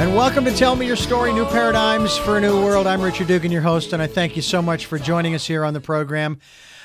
And welcome to Tell Me Your Story New Paradigms for a New World. I'm Richard Dugan, your host, and I thank you so much for joining us here on the program.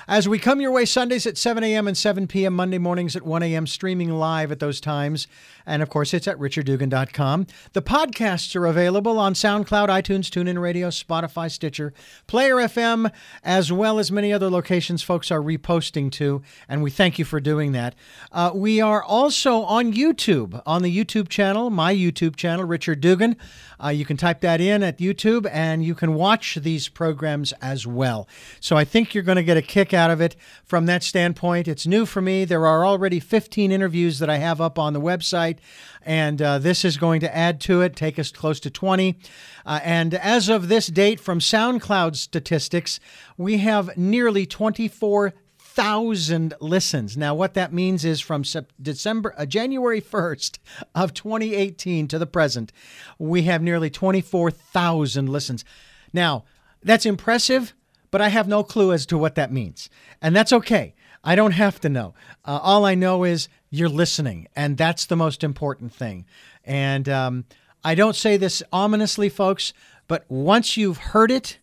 As we come your way Sundays at 7 a.m. and 7 p.m., Monday mornings at 1 a.m., streaming live at those times. And of course, it's at richarddugan.com. The podcasts are available on SoundCloud, iTunes, TuneIn Radio, Spotify, Stitcher, Player FM, as well as many other locations folks are reposting to. And we thank you for doing that. Uh, we are also on YouTube, on the YouTube channel, my YouTube channel, Richard Dugan. Uh, you can type that in at YouTube and you can watch these programs as well. So I think you're going to get a kick out of it from that standpoint. It's new for me. There are already 15 interviews that I have up on the website, and uh, this is going to add to it, take us close to 20. Uh, and as of this date, from SoundCloud statistics, we have nearly 24 thousand listens. Now, what that means is from December, uh, January first of 2018 to the present, we have nearly 24,000 listens. Now, that's impressive, but I have no clue as to what that means, and that's okay. I don't have to know. Uh, all I know is you're listening, and that's the most important thing. And um, I don't say this ominously, folks, but once you've heard it,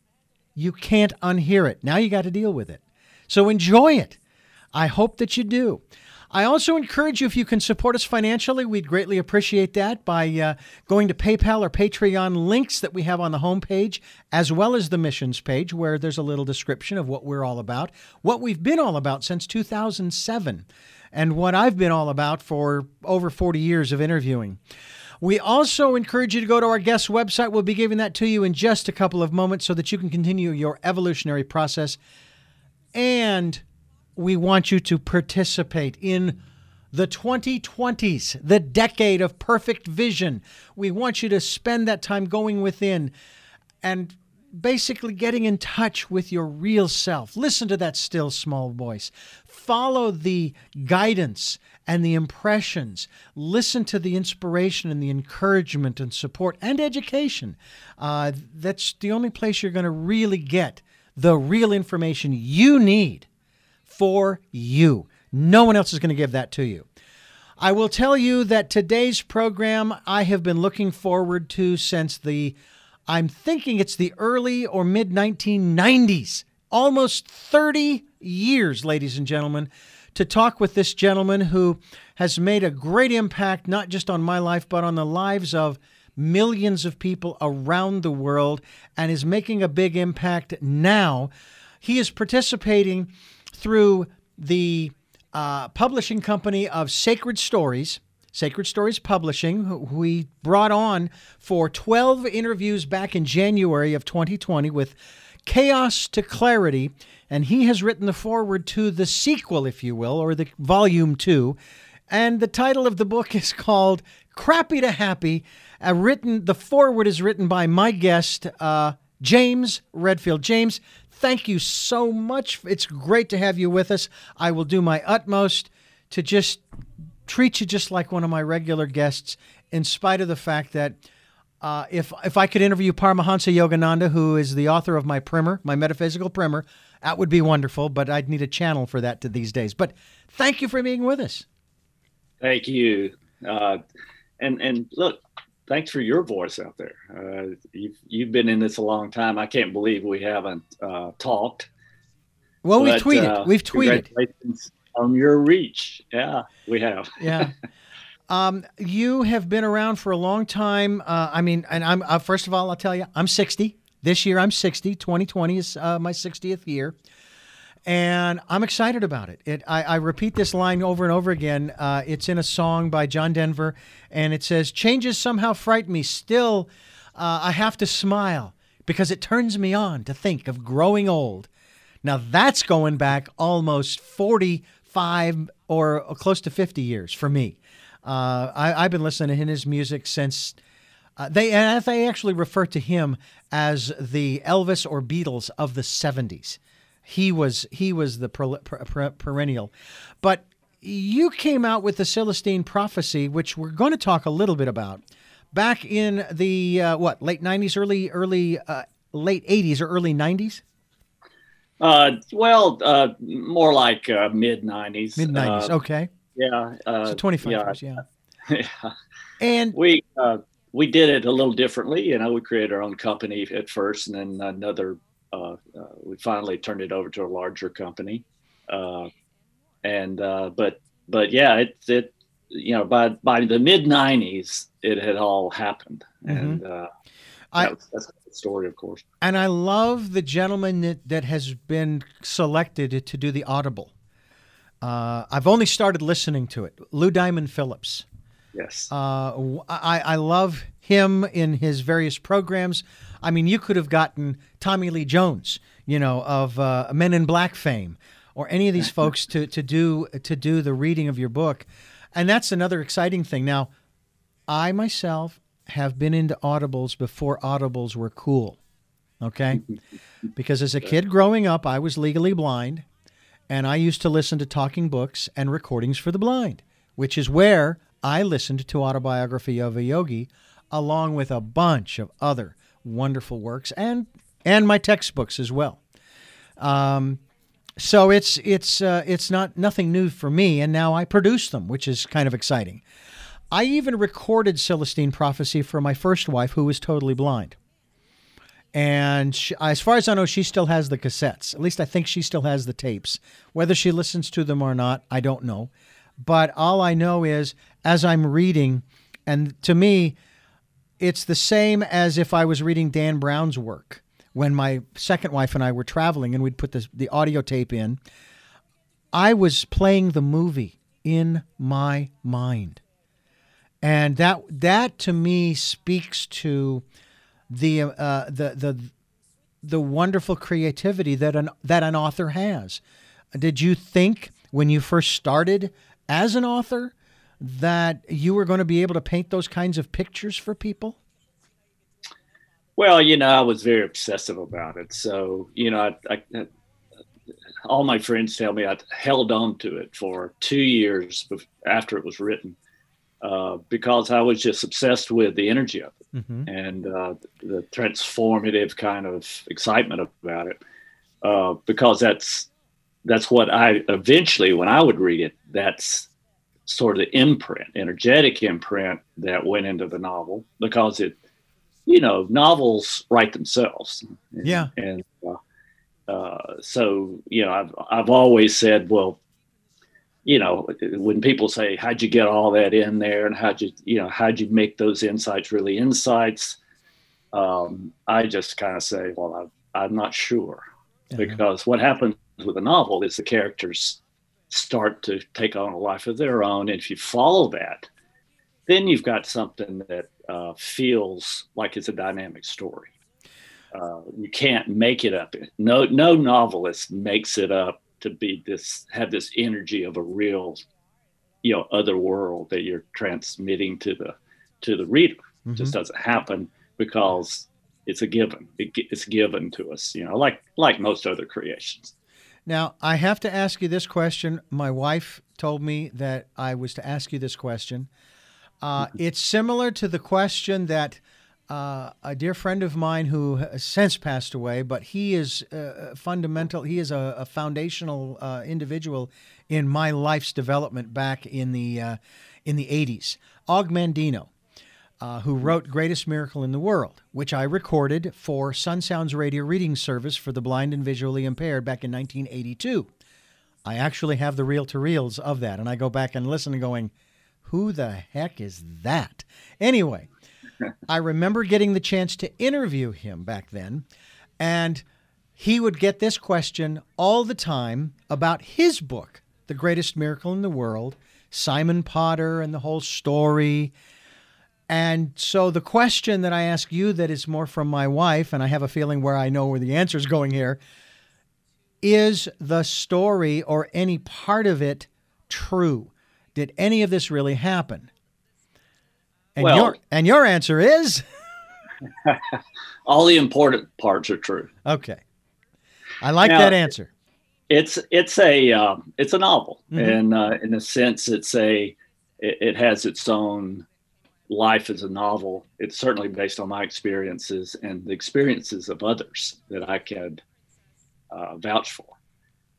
you can't unhear it. Now you got to deal with it. So enjoy it. I hope that you do. I also encourage you if you can support us financially, we'd greatly appreciate that by uh, going to PayPal or Patreon links that we have on the homepage, as well as the missions page, where there's a little description of what we're all about, what we've been all about since 2007, and what I've been all about for over 40 years of interviewing. We also encourage you to go to our guest website. We'll be giving that to you in just a couple of moments so that you can continue your evolutionary process and we want you to participate in the 2020s, the decade of perfect vision. We want you to spend that time going within and basically getting in touch with your real self. Listen to that still small voice. Follow the guidance and the impressions. Listen to the inspiration and the encouragement and support and education. Uh, that's the only place you're going to really get the real information you need for you. No one else is going to give that to you. I will tell you that today's program I have been looking forward to since the, I'm thinking it's the early or mid 1990s, almost 30 years, ladies and gentlemen, to talk with this gentleman who has made a great impact, not just on my life, but on the lives of millions of people around the world and is making a big impact now. He is participating through the uh, publishing company of Sacred Stories. Sacred Stories Publishing, who we brought on for 12 interviews back in January of 2020 with Chaos to Clarity. And he has written the foreword to the sequel, if you will, or the volume two. And the title of the book is called Crappy to Happy. Uh, written, the foreword is written by my guest, uh, James Redfield. James, thank you so much. It's great to have you with us. I will do my utmost to just treat you just like one of my regular guests, in spite of the fact that uh, if if I could interview Paramahansa Yogananda, who is the author of my primer, my metaphysical primer, that would be wonderful. But I'd need a channel for that to these days. But thank you for being with us. Thank you. Uh, and and look, thanks for your voice out there. Uh, you've you've been in this a long time. I can't believe we haven't uh, talked. Well, But, we've tweeted. uh, we've tweeted. congratulations on your reach. Yeah, we have. Yeah. Um, you have been around for a long time. Uh, I mean, and I'm uh, first of all, I'll tell you, I'm 60 this year. I'm 60. 2020 is uh, my 60th year, and I'm excited about it. It I, I repeat this line over and over again. Uh, it's in a song by John Denver, and it says, "Changes somehow frighten me. Still, uh, I have to smile because it turns me on to think of growing old." Now that's going back almost 45 or close to 50 years for me. Uh, I, I've been listening to his music since uh, they and they actually refer to him as the Elvis or Beatles of the 70s. He was he was the per, per- per- perennial, but you came out with the Celestine prophecy, which we're going to talk a little bit about. Back in the uh, what late 90s, early early uh, late 80s or early 90s. Uh, well, uh, more like uh, mid '90s. Mid 90s. Uh, okay. Yeah. Uh, So 25 yeah, years, yeah. yeah. And we uh, we did it a little differently. You know, we created our own company at first, and then another. Uh, uh, we finally turned it over to a larger company, uh, and uh, but but yeah, it it you know by by the mid '90s it had all happened, and uh, Mm-hmm. I- that was- that's the story, of course. and I love the gentleman that, that has been selected to do the audible. Uh, I've only started listening to it. Lou Diamond Phillips. Yes. Uh, I, I love him in his various programs. I mean, you could have gotten Tommy Lee Jones, you know, of uh, Men in Black fame, or any of these folks to, to do to do the reading of your book, and that's another exciting thing. Now, I myself have been into audibles before audibles were cool. Okay, because as a kid growing up, I was legally blind, and I used to listen to talking books and recordings for the blind, which is where I listened to Autobiography of a Yogi, along with a bunch of other wonderful works and and my textbooks as well. Um, so it's it's uh, it's not nothing new for me, and now I produce them, which is kind of exciting. I even recorded Celestine Prophecy for my first wife, who was totally blind. And she, as far as I know, she still has the cassettes. At least I think she still has the tapes. Whether she listens to them or not, I don't know. But all I know is as I'm reading, and to me, it's the same as if I was reading Dan Brown's work when my second wife and I were traveling and we'd put the, the audio tape in. I was playing the movie in my mind. And that that to me speaks to the uh, the the the wonderful creativity that an that an author has. Did you think when you first started as an author that you were going to be able to paint those kinds of pictures for people? Well, you know, I was very obsessive about it. So, you know, I, I, I, all my friends tell me I held on to it for two years after it was written uh, because I was just obsessed with the energy of it Mm-hmm. and uh, the transformative kind of excitement about it. Uh, because that's that's what I eventually, when I would read it, that's sort of the imprint, energetic imprint that went into the novel because it you know, novels write themselves. And, Yeah. And uh, uh, so, you know, I've, I've always said, well, you know, when people say, how'd you get all that in there and how'd you, you know, how'd you make those insights really insights? Um, I just kind of say, well, I, I'm not sure because what happens with a novel is the characters start to take on a life of their own. And if you follow that, then you've got something that uh, feels like it's a dynamic story. Uh, you can't make it up. No, no novelist makes it up to be this, have this energy of a real, you know, other world that you're transmitting to the, to the reader. It just doesn't happen because it's a given. It, it's given to us, you know, like like most other creations. Now, I have to ask you this question. My wife told me that I was to ask you this question. Uh, it's similar to the question that uh, a dear friend of mine who has since passed away, but he is uh, fundamental. He is a, a foundational uh, individual in my life's development back in the uh, in the '80s. Og Mandino, uh, who wrote "Greatest Miracle in the World," which I recorded for Sun Sounds Radio Reading Service for the blind and visually impaired back in 1982. I actually have the reel to reels of that, and I go back and listen, going, "Who the heck is that?" Anyway. I remember getting the chance to interview him back then, and he would get this question all the time about his book, The Greatest Miracle in the World, Simon Potter and the whole story. And so the question that I ask you that is more from my wife, and I have a feeling where I know where the answer is going here, is the story or any part of it true? Did any of this really happen? And Well- your and your answer is All the important parts are true. okay. I like Now- that answer. it's it's a um, it's a novel Mhm. and uh, in a sense it's a it, it has its own life as a novel it's certainly based on my experiences and the experiences of others that i can uh, vouch for.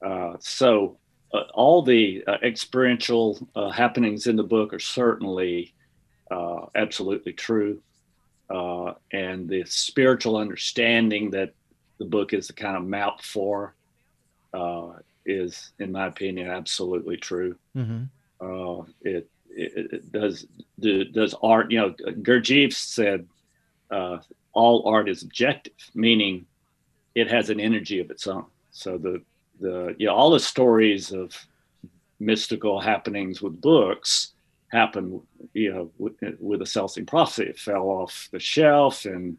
Uh, so uh, all the uh, experiential uh, happenings in the book are certainly uh, absolutely true, and the spiritual understanding that the book is the kind of map for is, in my opinion, absolutely true. Mm-hmm. it does do, does art. You know, Gurdjieff said uh, all art is objective, meaning it has an energy of its own. So the the you know all the stories of mystical happenings with books happen you know with, with the Celestine prophecy. It fell off the shelf and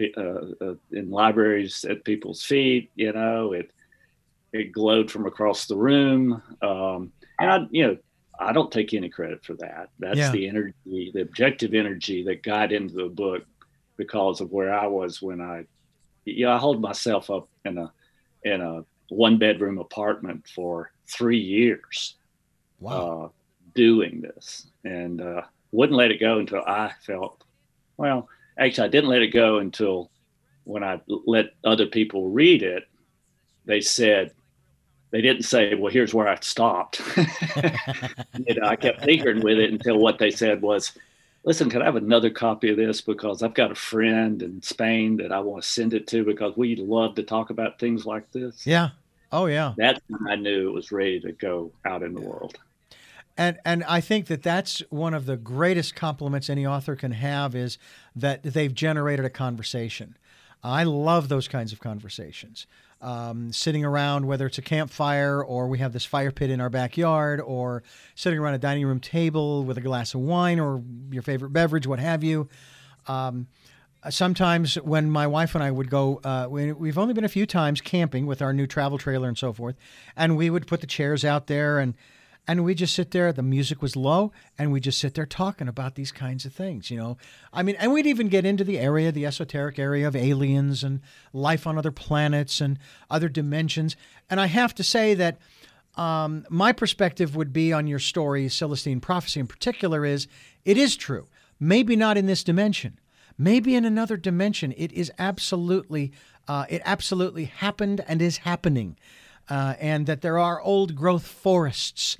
uh, uh, in libraries at people's feet. You know it it glowed from across the room. Um, and I, you know, I don't take any credit for that. That's yeah. the energy, the objective energy that got into the book because of where I was when I, you know, I hold myself up in a in a one bedroom apartment for three years, wow, uh, doing this, and uh, wouldn't let it go until I felt, well, actually, I didn't let it go until when I let other people read it. They said, they didn't say, well, here's where I stopped. you know, I kept tinkering with it until what they said was, listen, can I have another copy of this? Because I've got a friend in Spain that I want to send it to because we love to talk about things like this. Yeah. Oh, yeah. That's when I knew it was ready to go out in the world. And and I think that that's one of the greatest compliments any author can have is that they've generated a conversation. I love those kinds of conversations um, sitting around, whether it's a campfire or we have this fire pit in our backyard, or sitting around a dining room table with a glass of wine or your favorite beverage, what have you. Um, sometimes when my wife and I would go, uh, we, we've only been a few times camping with our new travel trailer and so forth, and we would put the chairs out there and and we just sit there the music was low and we just sit there talking about these kinds of things you know? I mean and we'd even get into the area the esoteric area of aliens and life on other planets and other dimensions. And i have to say that um, my perspective would be on your story celestine prophecy in particular is it is true. Maybe not in this dimension. Maybe in another dimension. It is absolutely uh, it absolutely happened and is happening uh, and that there are old growth forests.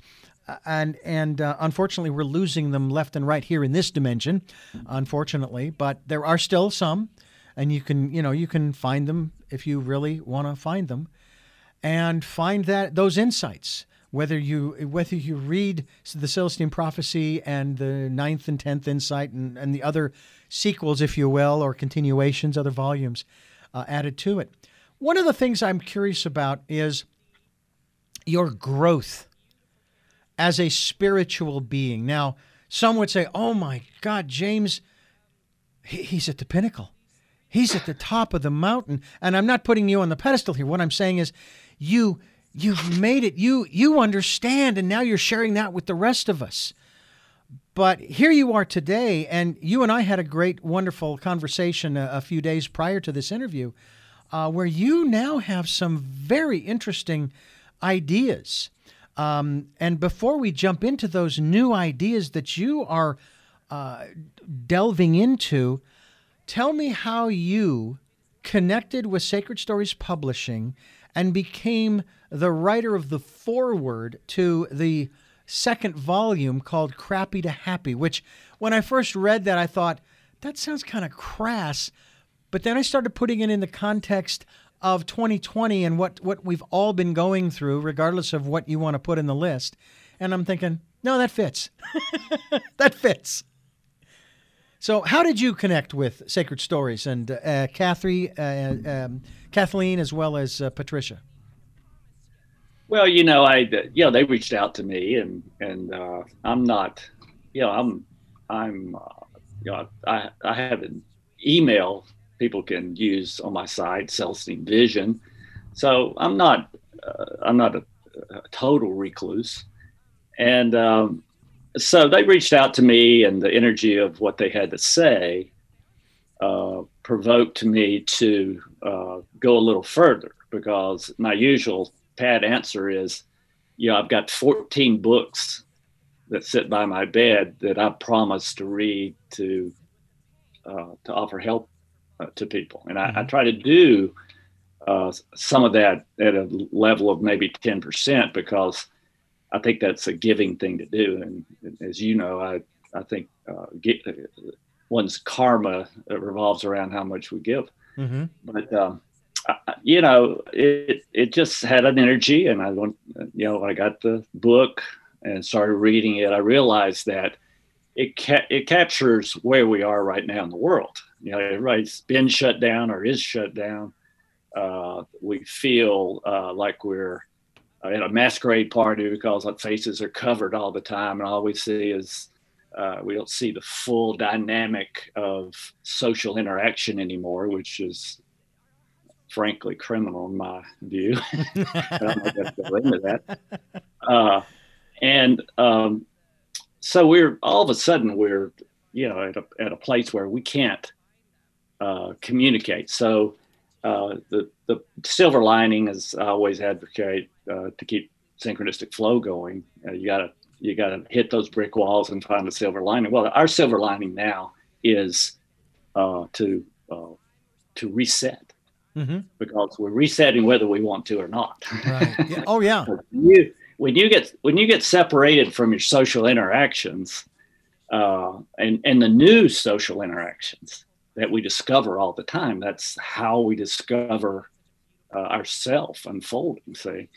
Uh, and and uh, unfortunately, we're losing them left and right here in this dimension, unfortunately. But there are still some, and you can you know you can find them if you really want to find them, and find that those insights. Whether you whether you read the Celestine prophecy and the ninth and tenth insight and, and the other sequels, if you will, or continuations, other volumes uh, added to it. One of the things I'm curious about is your growth as a spiritual being. Now, some would say, oh my God, James, he's at the pinnacle. He's at the top of the mountain. And I'm not putting you on the pedestal here. What I'm saying is, you you've made it. You you understand, and now you're sharing that with the rest of us. But here you are today, and you and I had a great, wonderful conversation a, a few days prior to this interview, uh, where you now have some very interesting ideas. Um, and before we jump into those new ideas that you are uh, delving into, tell me how you connected with Sacred Stories Publishing and became the writer of the foreword to the second volume called Crappy to Happy, which when I first read that, I thought, that sounds kind of crass. But then I started putting it in the context of 2020 and what, what we've all been going through, regardless of what you want to put in the list. And I'm thinking, no, that fits. that fits. So, how did you connect with Sacred Stories and uh, Catherine, uh, um, Kathleen, as well as uh, Patricia? Well, you know, I yeah, they reached out to me, and and uh, I'm not, you know, I'm I'm, uh, you know, I I have an email people can use on my site, Celestine Vision. So I'm not uh, I'm not a, a, total recluse, and um, so they reached out to me, and the energy of what they had to say uh, provoked me to uh, go a little further because my usual pat answer is, you know, I've got 14 books that sit by my bed that I promised to read to uh, to offer help uh, to people. And I, mm-hmm. I, try to do uh, some of that at a level of maybe 10% because I think that's a giving thing to do. And as you know, I, I think uh, get, one's karma revolves around how much we give. Mm-hmm. But, um, I, you know, it, it just had an energy. And I went, you know, I got the book and started reading it, I realized that it, ca- it captures where we are right now in the world. You know, everybody's been shut down or is shut down. Uh, we feel uh, like we're at a masquerade party because our faces are covered all the time, and all we see is uh, we don't see the full dynamic of social interaction anymore, which is frankly criminal in my view. I don't know if I go into that. Uh, and um, so we're all of a sudden we're you know at a, at a place where we can't uh, communicate. So uh, the the silver lining, is I always advocate, uh, to keep synchronistic flow going, uh, you gotta you gotta hit those brick walls and find the silver lining. Well, our silver lining now is uh, to uh, to reset Mm-hmm. because we're resetting whether we want to or not. Right. Yeah. Oh, yeah. you when you get when you get separated from your social interactions uh, and and the new social interactions that we discover all the time that's how we discover uh, ourself unfolding see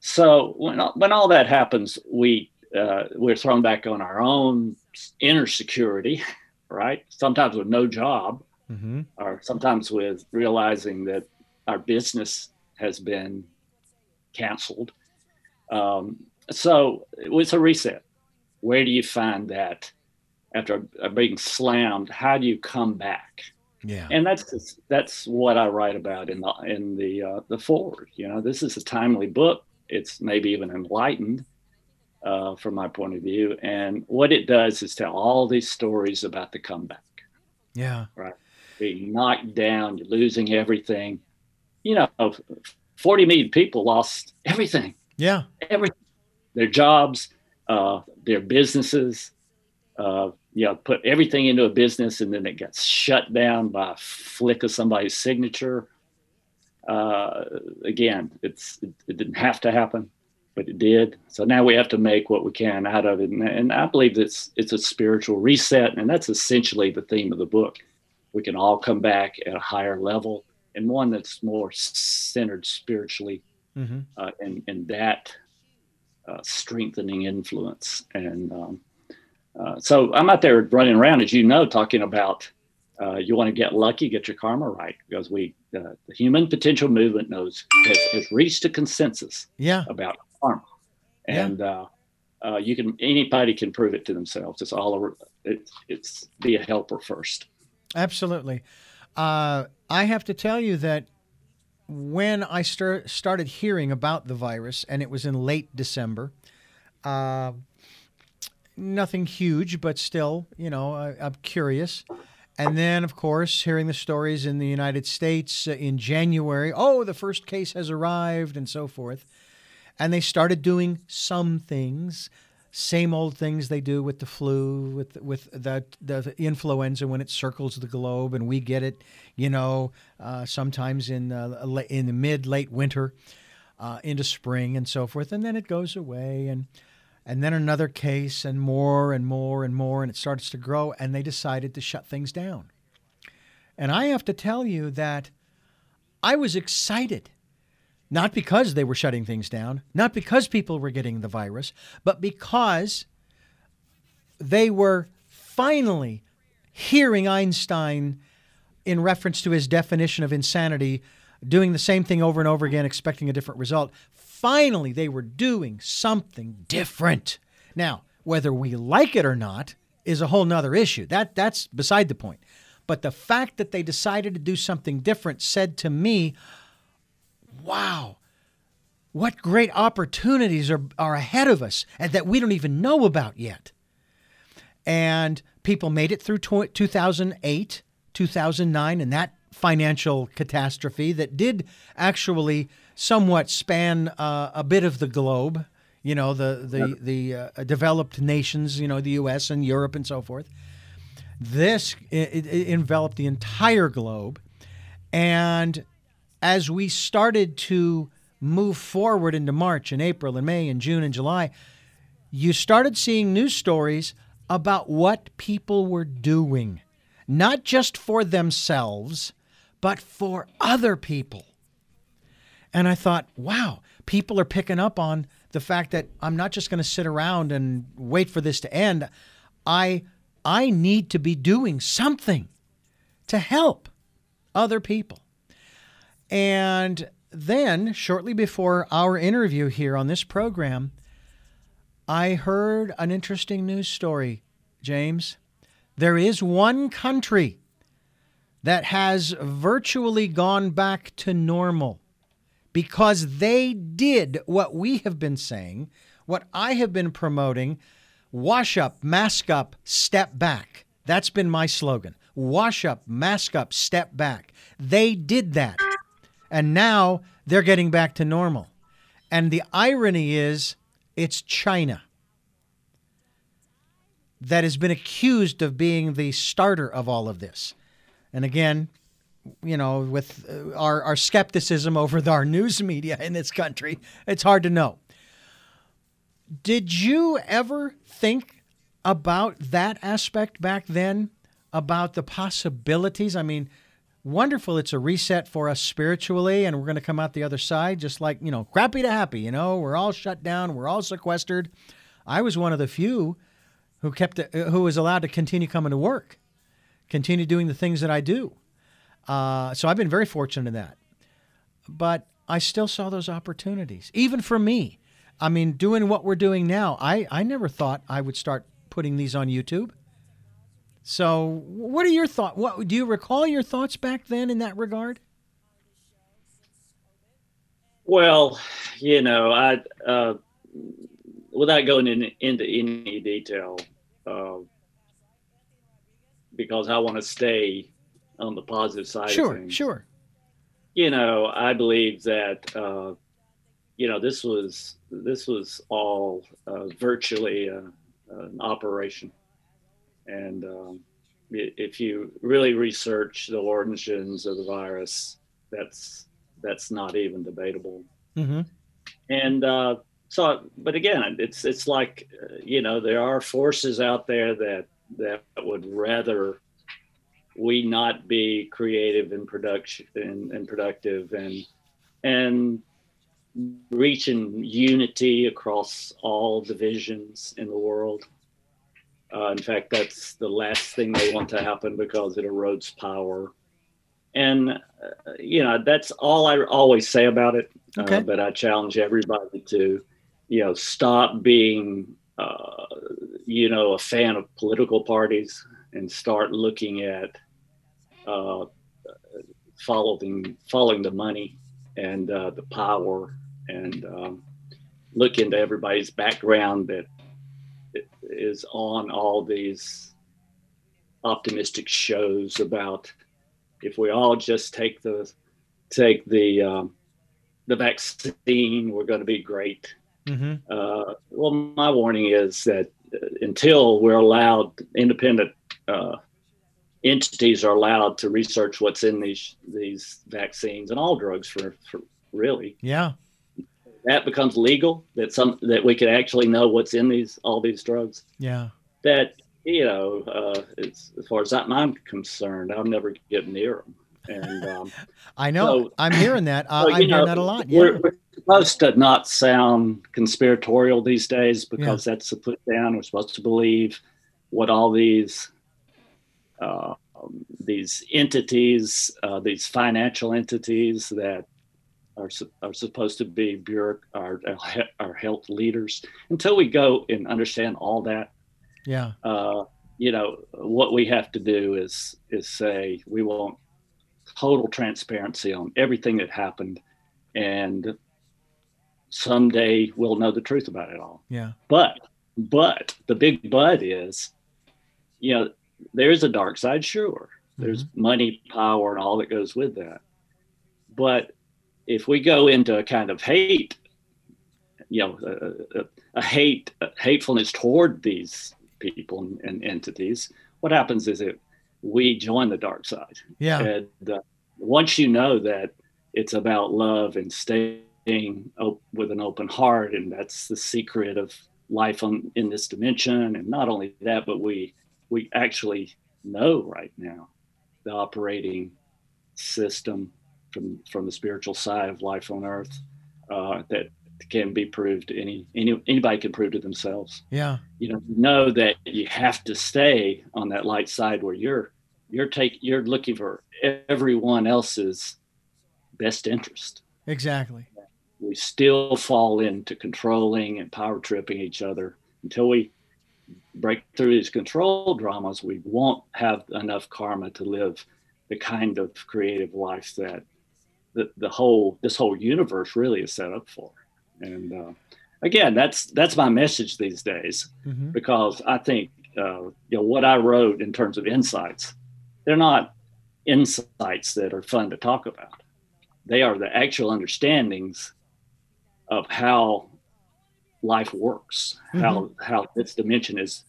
so when, when all that happens we uh, we're thrown back on our own inner security right sometimes with no job Mm-hmm. or sometimes with realizing that our business has been canceled. Um, so it was a reset. Where do you find that after being slammed? How do you come back? Yeah. And that's that's what I write about in the in the uh, the forward. You know, this is a timely book. It's maybe even enlightened uh, from my point of view. And what it does is tell all these stories about the comeback Yeah. Right. Being knocked down, you're losing everything. You know, 40 million people lost everything, Yeah. everything, their jobs, uh, their businesses. Uh, you know, put everything into a business and then it gets shut down by a flick of somebody's signature. Uh, again, it's it, it didn't have to happen, but it did. So now we have to make what we can out of it, and, and I believe it's it's a spiritual reset, and that's essentially the theme of the book we can all come back at a higher level and one that's more centered spiritually Mm-hmm. uh, and, and that uh, strengthening influence. And um, uh, so I'm out there running around, as you know, talking about uh, you want to get lucky, get your karma right, because we, uh, the human potential movement knows has, has reached a consensus Yeah. about karma, Yeah. and uh, uh, you can anybody can prove it to themselves. It's all over. It's it's be a helper first. Absolutely. Uh, I have to tell you that when I start, started hearing about the virus, and it was in late December, uh, nothing huge, but still, you know, I, I'm curious. And then, of course, hearing the stories in the United States uh, in January, oh, the first case has arrived, and so forth. And they started doing some things, same old things they do with the flu, with with the the influenza when it circles the globe, and we get it, you know, uh, sometimes in uh, in the mid late winter, uh, into spring and so forth, and then it goes away, and and then another case, and more and more and more, and it starts to grow, and they decided to shut things down. And I have to tell you that I was excited not because they were shutting things down, not because people were getting the virus, but because they were finally hearing Einstein in reference to his definition of insanity, doing the same thing over and over again, expecting a different result. Finally, they were doing something different. Now, whether we like it or not is a whole nother issue. That that's beside the point. But the fact that they decided to do something different said to me, wow, what great opportunities are, are ahead of us and that we don't even know about yet. And people made it through 2008, 2009, and that financial catastrophe that did actually somewhat span uh, a bit of the globe, you know, the, the, the uh, developed nations, you know, the US and Europe and so forth. This it, it enveloped the entire globe. And as we started to move forward into March and April and May and June and July, you started seeing news stories about what people were doing, not just for themselves, but for other people. And I thought, wow, people are picking up on the fact that I'm not just going to sit around and wait for this to end. I I need to be doing something to help other people. And then, shortly before our interview here on this program, I heard an interesting news story, James. There is one country that has virtually gone back to normal because they did what we have been saying, what I have been promoting wash up, mask up, step back. That's been my slogan. Wash up, mask up, step back. They did that. And now they're getting back to normal. And the irony is, it's China that has been accused of being the starter of all of this. And again, you know, with uh, our, our skepticism over our news media in this country, it's hard to know. Did you ever think about that aspect back then? About the possibilities? I mean, wonderful. It's a reset for us spiritually, and we're going to come out the other side just like, you know, crappy to happy. You know, we're all shut down, we're all sequestered. I was one of the few who kept, uh, who was allowed to continue coming to work, continue doing the things that I do. Uh, so I've been very fortunate in that. But I still saw those opportunities, even for me. I mean, doing what we're doing now, I, I never thought I would start putting these on YouTube. So, what are your thoughts? What do you recall your thoughts back then in that regard? Well, you know, I uh, without going in, into any detail, uh, because I want to stay on the positive side. Sure, sure. You know, I believe that uh, you know this was this was all uh, virtually a, an operation, and um, if you really research the origins of the virus, that's that's not even debatable. Mm-hmm. And uh, so, but again, it's it's like uh, you know there are forces out there that that would rather we not be creative and production and, and productive and and reaching unity across all divisions in the world. Uh, in fact, that's the last thing they want to happen because it erodes power. And, uh, you know, that's all I always say about it. Uh, okay. Uh, but I challenge everybody to, you know, stop being, uh, you know, a fan of political parties and start looking at uh, following following the money and uh, the power and um, look into everybody's background that is on all these optimistic shows about if we all just take the take the um, the vaccine, we're going to be great. Mm-hmm. Uh, well, my warning is that until we're allowed independent uh, entities are allowed to research what's in these these vaccines and all drugs for, for really, yeah, that becomes legal that some that we could actually know what's in these all these drugs. Yeah. That you know uh, as far as i'm concerned i'll never get near them and um, i know. so, i'm hearing that. Uh, i'm know, hearing that a lot. yeah. we're, we're, supposed to not sound conspiratorial these days because yeah. that's a put down we're supposed to believe what all these uh, these entities, uh, these financial entities that are, are supposed to be bureau, our, our health leaders. Until we go and understand all that, yeah, uh, you know, what we have to do is is say we want total transparency on everything that happened, and someday we'll know the truth about it all. Yeah. But but the big but is, you know, there's a dark side, sure. There's mm-hmm. money, power, and all that goes with that. But if we go into a kind of hate, you know, a, a, a hate, a hatefulness toward these people and, and, entities, what happens is that we join the dark side. Yeah. And uh, once you know that it's about love and staying op- with an open heart, and that's the secret of life on in this dimension. And not only that, but we we actually know right now the operating system from from the spiritual side of life on Earth uh, that can be proved. Any any anybody can prove to themselves. Yeah. You know, know that you have to stay on that light side where you're you're take you're looking for everyone else's best interest. Exactly. We still fall into controlling and power tripping each other until we break through these control dramas. We won't have enough karma to live the kind of creative life that the, the whole this whole universe really is set up for. And uh, again, that's that's my message these days hmm because I think uh, you know what I wrote in terms of insights, they're not insights that are fun to talk about. They are the actual understandings of how life works, how how this dimension is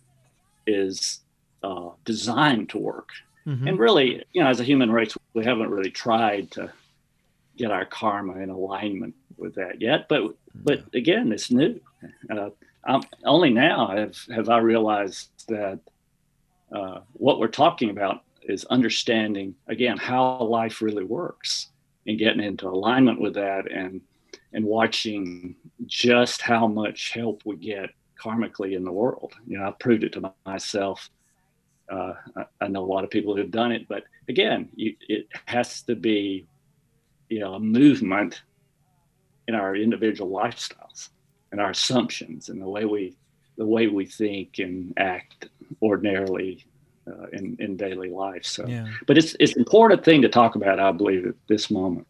is uh, designed to work. hmm And really, you know, as a human race, we haven't really tried to get our karma in alignment with that yet. But but again, it's new. Uh, I'm, only now have have I realized that uh, what we're talking about is understanding again how life really works and getting into alignment with that and and watching just how much help we get karmically in the world. You know, I've proved it to myself. Uh, I, I know a lot of people who've done it, but again, you, it has to be, you know, a movement in our individual lifestyles and our assumptions and the way we, the way we think and act ordinarily uh, in in daily life. So, Yeah. but it's it's an important thing to talk about. I believe at this moment.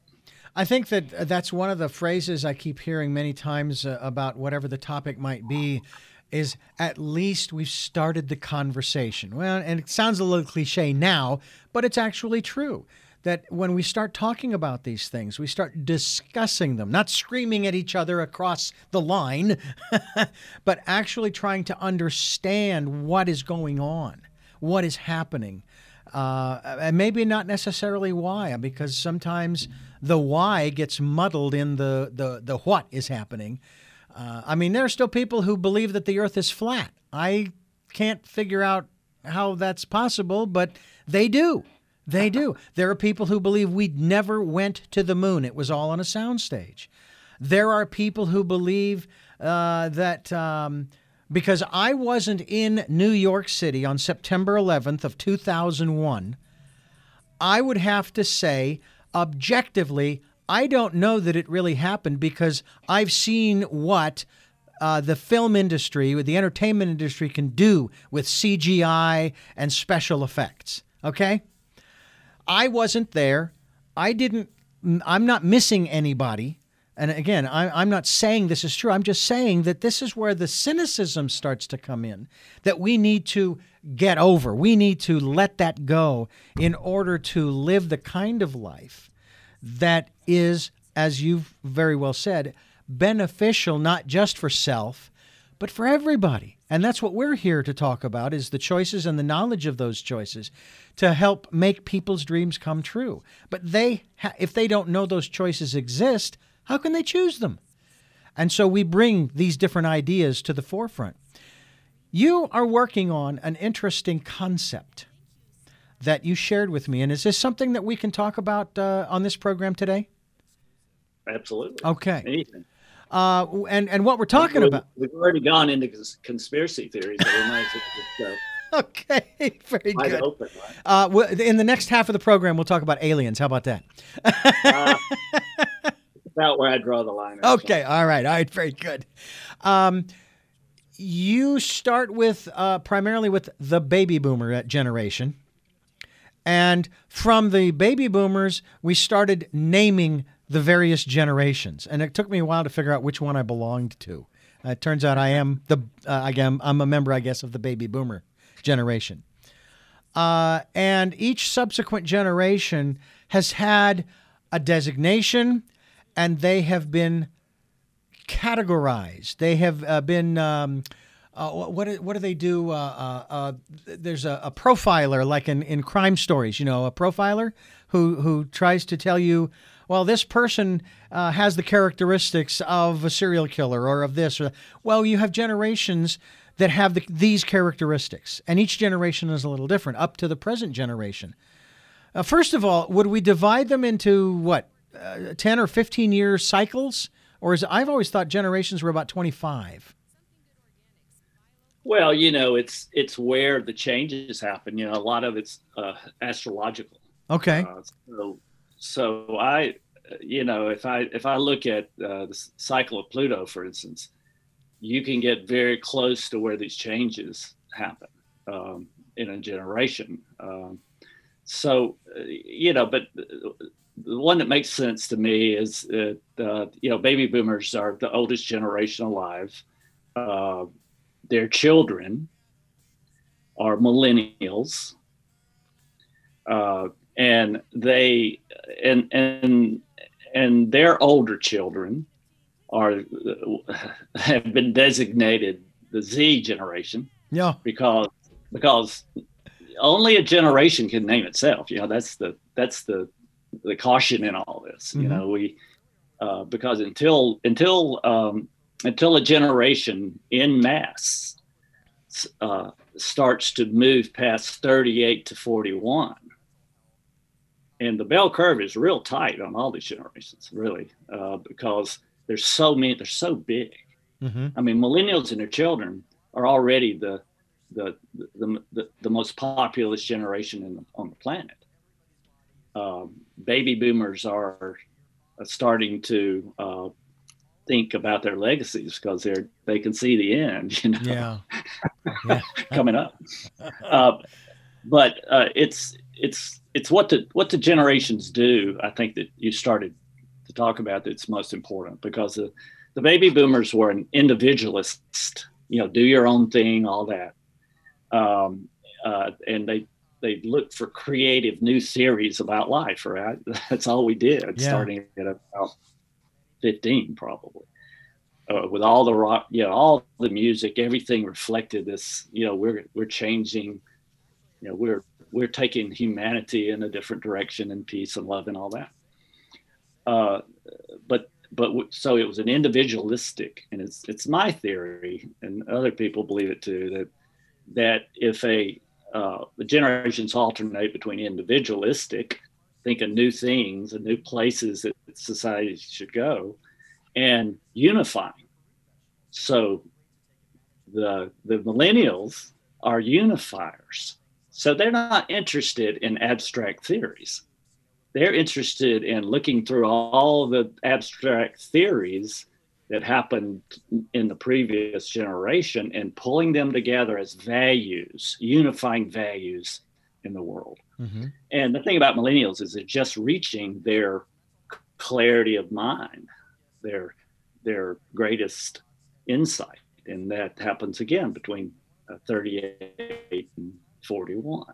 I think that uh, that's one of the phrases I keep hearing many times uh, about whatever the topic might be is at least we've started the conversation. Well, and it sounds a little cliche now, but it's actually true that when we start talking about these things, we start discussing them, not screaming at each other across the line, but actually trying to understand what is going on, what is happening. Uh, and maybe not necessarily why, because sometimes the why gets muddled in the, the, the what is happening. Uh, I mean, there are still people who believe that the earth is flat. I can't figure out how that's possible, but they do. They do. There are people who believe we never went to the moon, it was all on a soundstage. There are people who believe uh, that um, because I wasn't in New York City on September 11th of 2001, I would have to say objectively, I don't know that it really happened because I've seen what uh, the film industry, the entertainment industry, can do with CGI and special effects. Okay? I wasn't there. I didn't, I'm not missing anybody. And again, I, I'm not saying this is true. I'm just saying that this is where the cynicism starts to come in, that we need to get over. We need to let that go in order to live the kind of life that is, as you've very well said, beneficial not just for self, but for everybody. And that's what we're here to talk about is the choices and the knowledge of those choices to help make people's dreams come true. But they if they don't know those choices exist, how can they choose them? And so we bring these different ideas to the forefront. You are working on an interesting concept that you shared with me. And is this something that we can talk about uh, on this program today? Absolutely. Okay. Anything. Uh, and, and what we're talking We've- about. We've already gone into cons- conspiracy theories. So we might as well just Okay, very wide good. open, right? Uh, well, in the next half of the program, we'll talk about aliens. How about that? Uh, about where I draw the line. Okay, all right, all right, very good. Um, you start with uh, primarily with the baby boomer generation, and from the baby boomers, we started naming the various generations, and it took me a while to figure out which one I belonged to. Uh, it turns out I am the uh, I am I'm a member, I guess, of the baby boomer generation. Uh, and each subsequent generation has had a designation, and they have been categorized. They have uh, been. Um, uh, what what do they do? Uh, uh, uh, there's a, a profiler, like in, in crime stories. You know, a profiler who who tries to tell you well, this person uh, has the characteristics of a serial killer or of this. Or, well, you have generations that have the, these characteristics, and each generation is a little different up to the present generation. First of all, would we divide them into what, 10 or 15 year cycles? Or is I've always thought generations were about 25. Well, you know, it's it's where the changes happen. You know, a lot of it's uh, astrological. Okay. Uh, so, so I, you know, if I if I look at uh, the cycle of Pluto, for instance, you can get very close to where these changes happen um, in a generation. Um, so, uh, you know, but the one that makes sense to me is that uh, you know baby boomers are the oldest generation alive. Uh, their children are millennials, uh, and they and and and their older children are have been designated the Z generation. Yeah, because because only a generation can name itself. You know, that's the that's the the caution in all this. Mm-hmm. You know, we uh, because until until um, until a generation in mass uh, starts to move past 38 to 41 and the bell curve is real tight on all these generations really uh, because there's so many they're so big mm-hmm. i mean millennials and their children are already the the the, the, the most populous generation the, on the planet um, baby boomers are starting to uh, think about their legacies because they're they can see the end, you know, yeah. yeah. coming up. Uh, but uh, it's it's it's what the what the generations do. I think that you started to talk about that's most important because the, the baby boomers were an individualist, you know, do your own thing, all that, um, uh, and they they looked for creative new theories about life. Right, that's all we did, yeah. starting at about fifteen, probably. Uh, with all the rock, you know, all the music, everything reflected this. You know, we're we're changing. You know, we're we're taking humanity in a different direction and peace and love and all that. Uh, but but so it was an individualistic, and it's it's my theory, and other people believe it too that that if a uh, the generations alternate between individualistic, thinking new things and new places that society should go, and unifying. So the the millennials are unifiers. So they're not interested in abstract theories. They're interested in looking through all the abstract theories that happened in the previous generation and pulling them together as values, unifying values in the world. Mm-hmm. And the thing about millennials is they're just reaching their clarity of mind, their their greatest insight, and that happens again between uh, 38 and 41,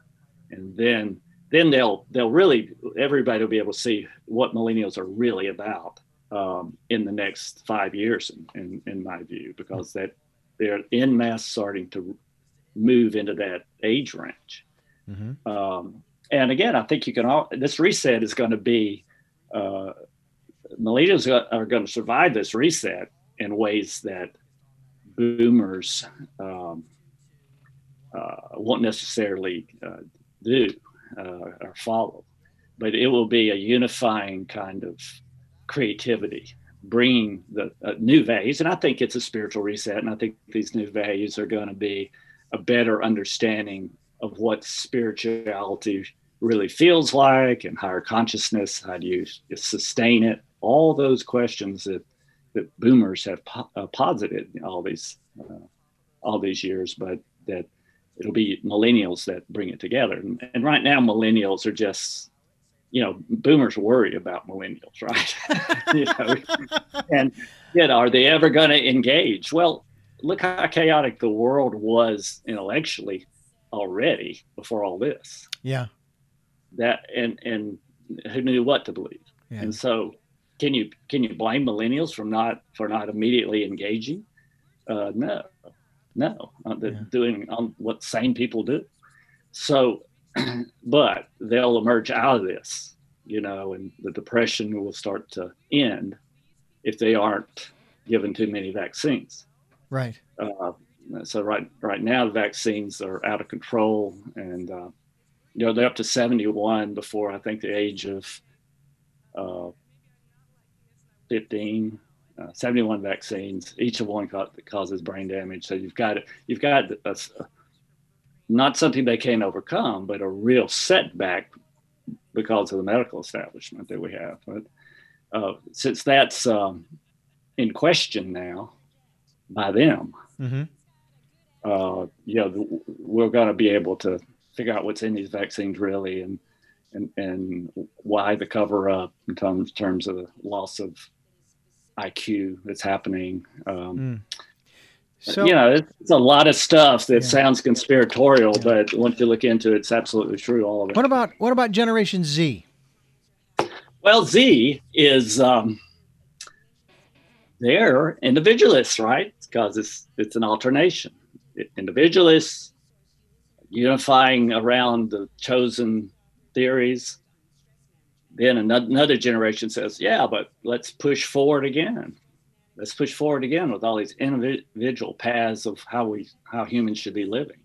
and then then they'll they'll really everybody will be able to see what millennials are really about um, in the next five years, in, in, in my view, because that they're in mass starting to move into that age range. Mm-hmm. Um, and again, I think you can all, this reset is going to be, uh, millennials are going to survive this reset in ways that boomers um, uh, won't necessarily uh, do uh, or follow. But it will be a unifying kind of creativity, bringing the uh, new values. And I think it's a spiritual reset. And I think these new values are going to be a better understanding of what spirituality really feels like and higher consciousness. How do you sustain it? All those questions that, that boomers have po- uh, posited all these uh, all these years, but that it'll be millennials that bring it together. And, and right now, millennials are just you know, boomers worry about millennials, right? you know, and you know, are they ever going to engage? Well, look how chaotic the world was intellectually already before all this. Yeah. That and and who knew what to believe? Yeah. And so, can you can you blame millennials from not for not immediately engaging? Uh, no, no, uh, they're yeah. doing um, what sane people do. So but they'll emerge out of this, you know, and the depression will start to end if they aren't given too many vaccines. Right. Uh, so right right now the vaccines are out of control, and uh, you know they're up to 71 before I think the age of uh, 15. Uh, 71 vaccines, each of one ca- causes brain damage. So you've got you've got a, a, not something they can't overcome, but a real setback because of the medical establishment that we have. But uh, since that's um, in question now by them, Mm-hmm. uh, you know, we're going to be able to figure out what's in these vaccines really and and, and why the cover up in terms, terms of the loss of IQ that's happening. Um, Mm. So you know, it's, it's a lot of stuff that Yeah. sounds conspiratorial, Yeah. but once you look into it, it's absolutely true. All of it. what about what about Generation Z? Well, Z is um, they're individualists, right? Because it's it's an alternation. Individualists unifying around the chosen theories. Then ano- another generation says, "Yeah, but let's push forward again. Let's push forward again with all these individual paths of how we how humans should be living."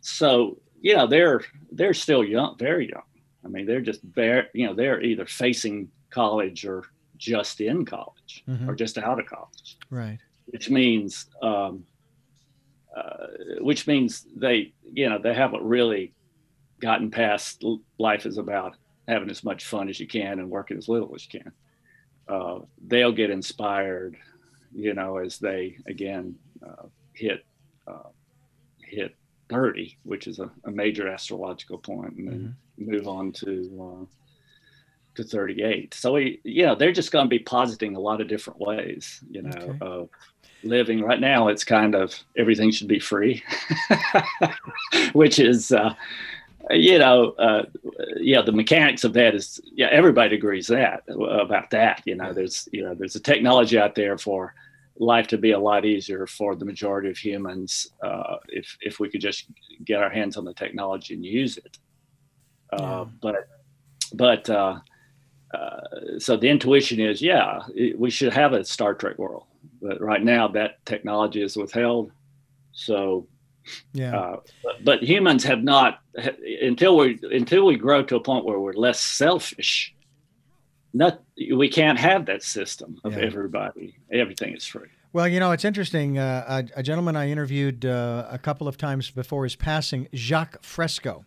So, you know, they're they're still young, very young. I mean, they're just very, you know, they're either facing college or just in college Mhm. or just out of college, Right. which means, um, uh, which means they, you know, they haven't really gotten past life is about having as much fun as you can and working as little as you can. Uh, they'll get inspired, you know, as they again uh, hit uh, hit 30, which is a, a major astrological point, and then move on to uh, to 38. So we, you know, they're just going to be positing a lot of different ways, you know, Okay. of living. Right now, it's kind of everything should be free, which is. Uh, you know, uh, yeah, the mechanics of that is, yeah, everybody agrees that about that. You know, there's, you know, there's a technology out there for life to be a lot easier for the majority of humans uh, if if we could just get our hands on the technology and use it. Uh, Yeah. But but uh, uh, so the intuition is, yeah, it, we should have a Star Trek world, but right now that technology is withheld. So Yeah. uh, but, but humans have not until we until we grow to a point where we're less selfish. Not we can't have that system of Yeah. everybody. Everything is free. Well, you know, it's interesting. Uh, a, a gentleman I interviewed uh, a couple of times before his passing, Jacques Fresco.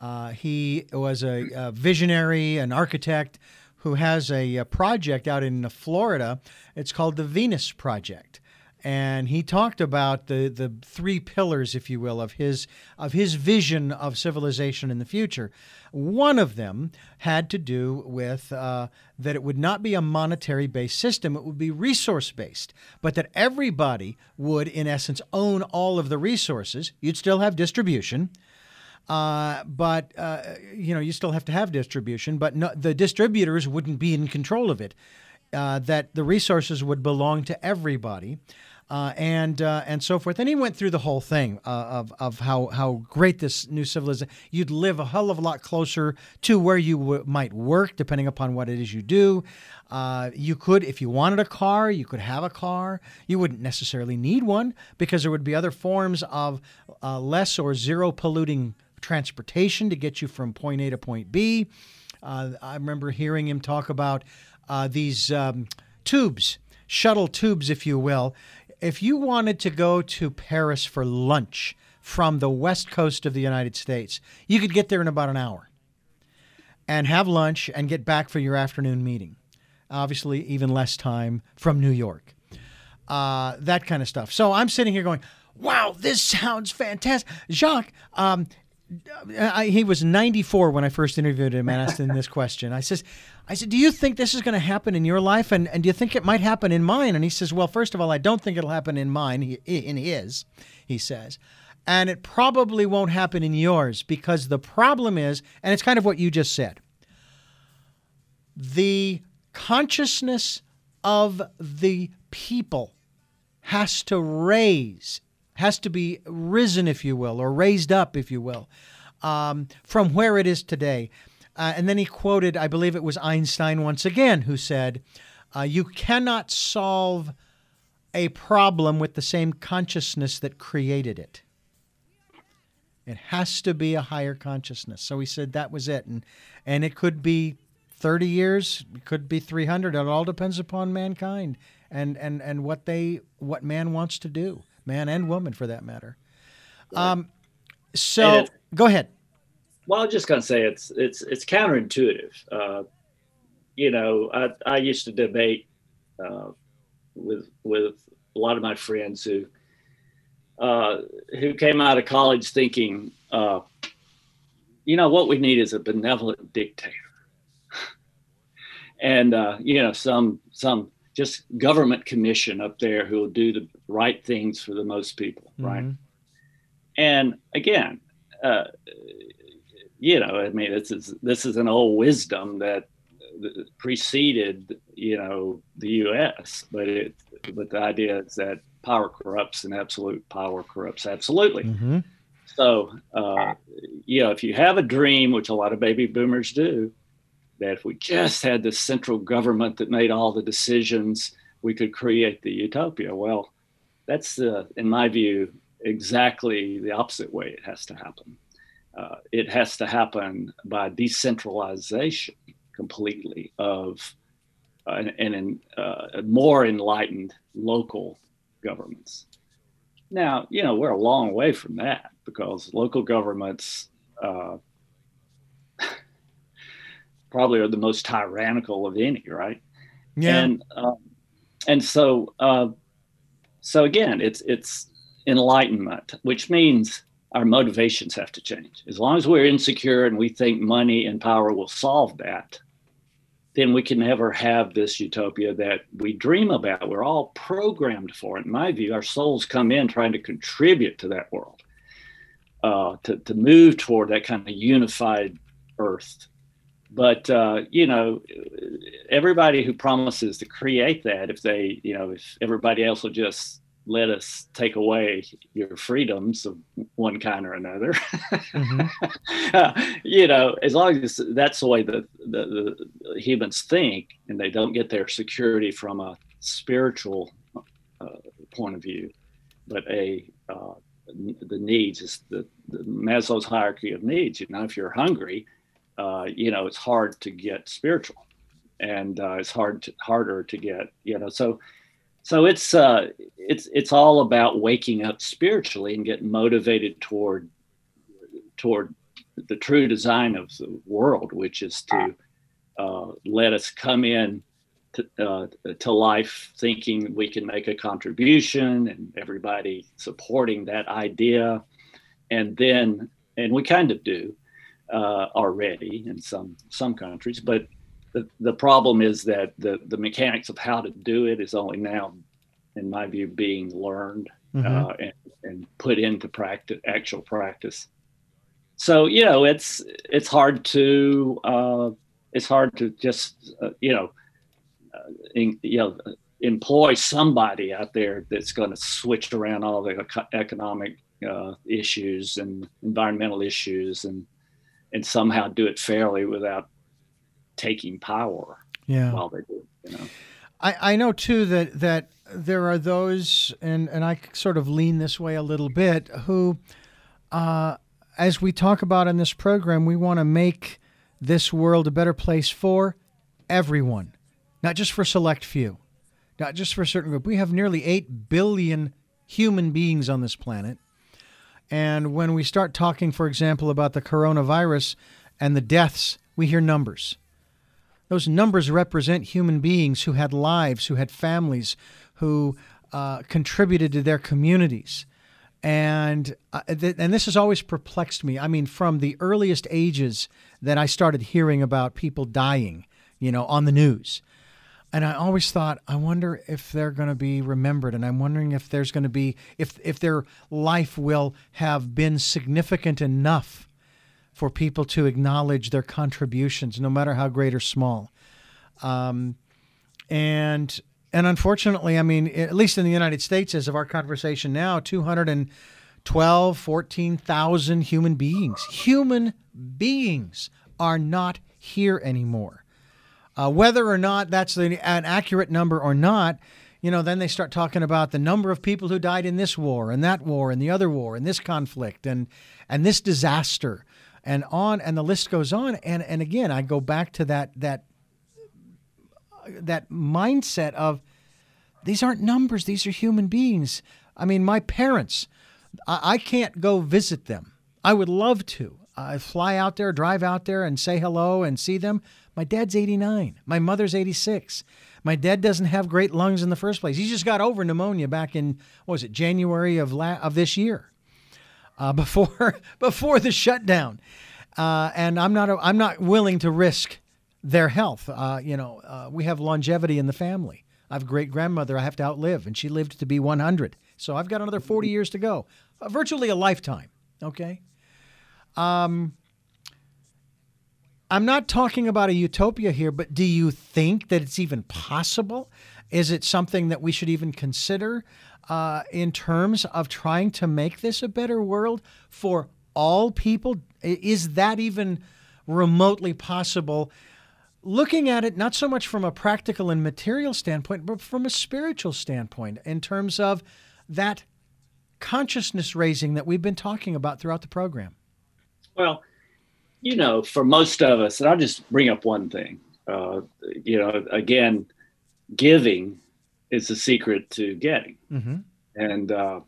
Uh, he was a, a visionary, an architect who has a, a project out in Florida. It's called the Venus Project. And he talked about the, the three pillars, if you will, of his of his vision of civilization in the future. One of them had to do with uh, that it would not be a monetary based system; it would be resource based, but that everybody would, in essence, own all of the resources. You'd still have distribution, uh, but uh, you know you still have to have distribution, but no, the distributors wouldn't be in control of it. Uh, that the resources would belong to everybody, uh, and uh, and so forth. And he went through the whole thing uh, of of how how great this new civilization. You'd live a hell of a lot closer to where you w- might work, depending upon what it is you do. Uh, you could, if you wanted a car, you could have a car. You wouldn't necessarily need one because there would be other forms of uh, less or zero polluting transportation to get you from point A to point B. Uh, I remember hearing him talk about these um, tubes, shuttle tubes, if you will. If you wanted to go to Paris for lunch from the west coast of the United States, you could get there in about an hour and have lunch and get back for your afternoon meeting. Obviously, even less time from New York. Uh, that kind of stuff. So I'm sitting here going, wow, this sounds fantastic. Jacques, um, I, he was 94 when I first interviewed him and asked him this question. I says, I said, do you think this is going to happen in your life, and, and do you think it might happen in mine? And he says, well, first of all, I don't think it'll happen in mine. He, in his, he says, and it probably won't happen in yours because the problem is, and it's kind of what you just said, the consciousness of the people has to raise, has to be risen, if you will, or raised up, if you will, um, from where it is today. Uh, and then he quoted, I believe it was Einstein once again, who said, uh, You cannot solve a problem with the same consciousness that created it. It has to be a higher consciousness. So he said that was it. And, and it could be 30 years, it could be 300. It all depends upon mankind and, and, and what they what man wants to do, man and woman for that matter. Um, so it- go ahead. Well, I'm just going to say it's it's it's counterintuitive. Uh, you know, I, I used to debate uh, with with a lot of my friends who uh, who came out of college thinking, uh, you know, what we need is a benevolent dictator, and uh, you know, some some just government commission up there who will do the right things for the most people, right? Mhm. And again, uh, you know, I mean, this is this is an old wisdom that preceded, you know, the U.S. But it, but the idea is that power corrupts, and absolute power corrupts absolutely. Mhm. So, uh, you know, if you have a dream, which a lot of baby boomers do, that if we just had the central government that made all the decisions, we could create the utopia. Well, that's, uh, in my view, exactly the opposite way it has to happen. Uh, it has to happen by decentralization completely of uh, and, and in, uh, more enlightened local governments. Now, you know, we're a long way from that because local governments uh, probably are the most tyrannical of any, right? Yeah. And um, and so uh, so again, it's it's enlightenment, which means our motivations have to change. As long as we're insecure and we think money and power will solve that, then we can never have this utopia that we dream about. We're all programmed for it. In my view, our souls come in trying to contribute to that world, uh, to, to move toward that kind of unified earth. But, uh, you know, everybody who promises to create that, if they, you know, if everybody else will just let us take away your freedoms of one kind or another. Mhm. you know, as long as that's the way the, the, the humans think and they don't get their security from a spiritual uh, point of view, but a uh, the needs is the, the Maslow's hierarchy of needs. You know, if you're hungry, uh, you know, it's hard to get spiritual and uh, it's hard to, harder to get, you know, so so it's uh, it's it's all about waking up spiritually and getting motivated toward toward the true design of the world, which is to uh, let us come in to, uh, to life thinking we can make a contribution and everybody supporting that idea, and then and we kind of do uh, already in some some countries, but the, the problem is that the, the mechanics of how to do it is only now, in my view, being learned Mhm. uh, and, and put into practice, actual practice. So you know, it's it's hard to uh, it's hard to just uh, you know, uh, in, you know, employ somebody out there that's going to switch around all the eco- economic uh, issues and environmental issues and and somehow do it fairly without taking power yeah. while they do. You know. I, I know too that that there are those, and and I sort of lean this way a little bit, who, uh, as we talk about in this program, we want to make this world a better place for everyone, not just for select few, not just for a certain group. We have nearly eight billion human beings on this planet, and when we start talking, for example, about the coronavirus and the deaths, we hear numbers. Those numbers represent human beings who had lives, who had families, who uh, contributed to their communities. And uh, th- and this has always perplexed me. I mean, from the earliest ages that I started hearing about people dying, you know, on the news, and I always thought, I wonder if they're going to be remembered, and I'm wondering if there's going to be if if their life will have been significant enough for people to acknowledge their contributions, no matter how great or small. Um, and and unfortunately, I mean, at least in the United States, as of our conversation now, 212, 14,000 human beings, human beings are not here anymore. Uh, whether or not that's the, an accurate number or not, you know, then they start talking about the number of people who died in this war and that war and the other war and this conflict and and this disaster and on and the list goes on. And and again, I go back to that that that mindset of these aren't numbers; these are human beings. I mean, my parents, I, I can't go visit them. I would love to. I fly out there, drive out there, and say hello and see them. My dad's 89. My mother's 86. My dad doesn't have great lungs in the first place. He just got over pneumonia back in was it January of la- of this year, uh, before before the shutdown. Uh, and I'm not a, I'm not willing to risk their health. Uh, you know, uh, we have longevity in the family. I have a great grandmother I have to outlive, and she lived to be 100. So I've got another 40 years to go, uh, virtually a lifetime. Okay. Um, I'm not talking about a utopia here, but do you think that it's even possible? Is it something that we should even consider uh, in terms of trying to make this a better world for all people? Is that even remotely possible? Looking at it not so much from a practical and material standpoint, but from a spiritual standpoint, in terms of that consciousness raising that we've been talking about throughout the program. Well, you know, for most of us, and I'll just bring up one thing. Uh, you know, again, giving is the secret to getting. Mm-hmm. And, uh,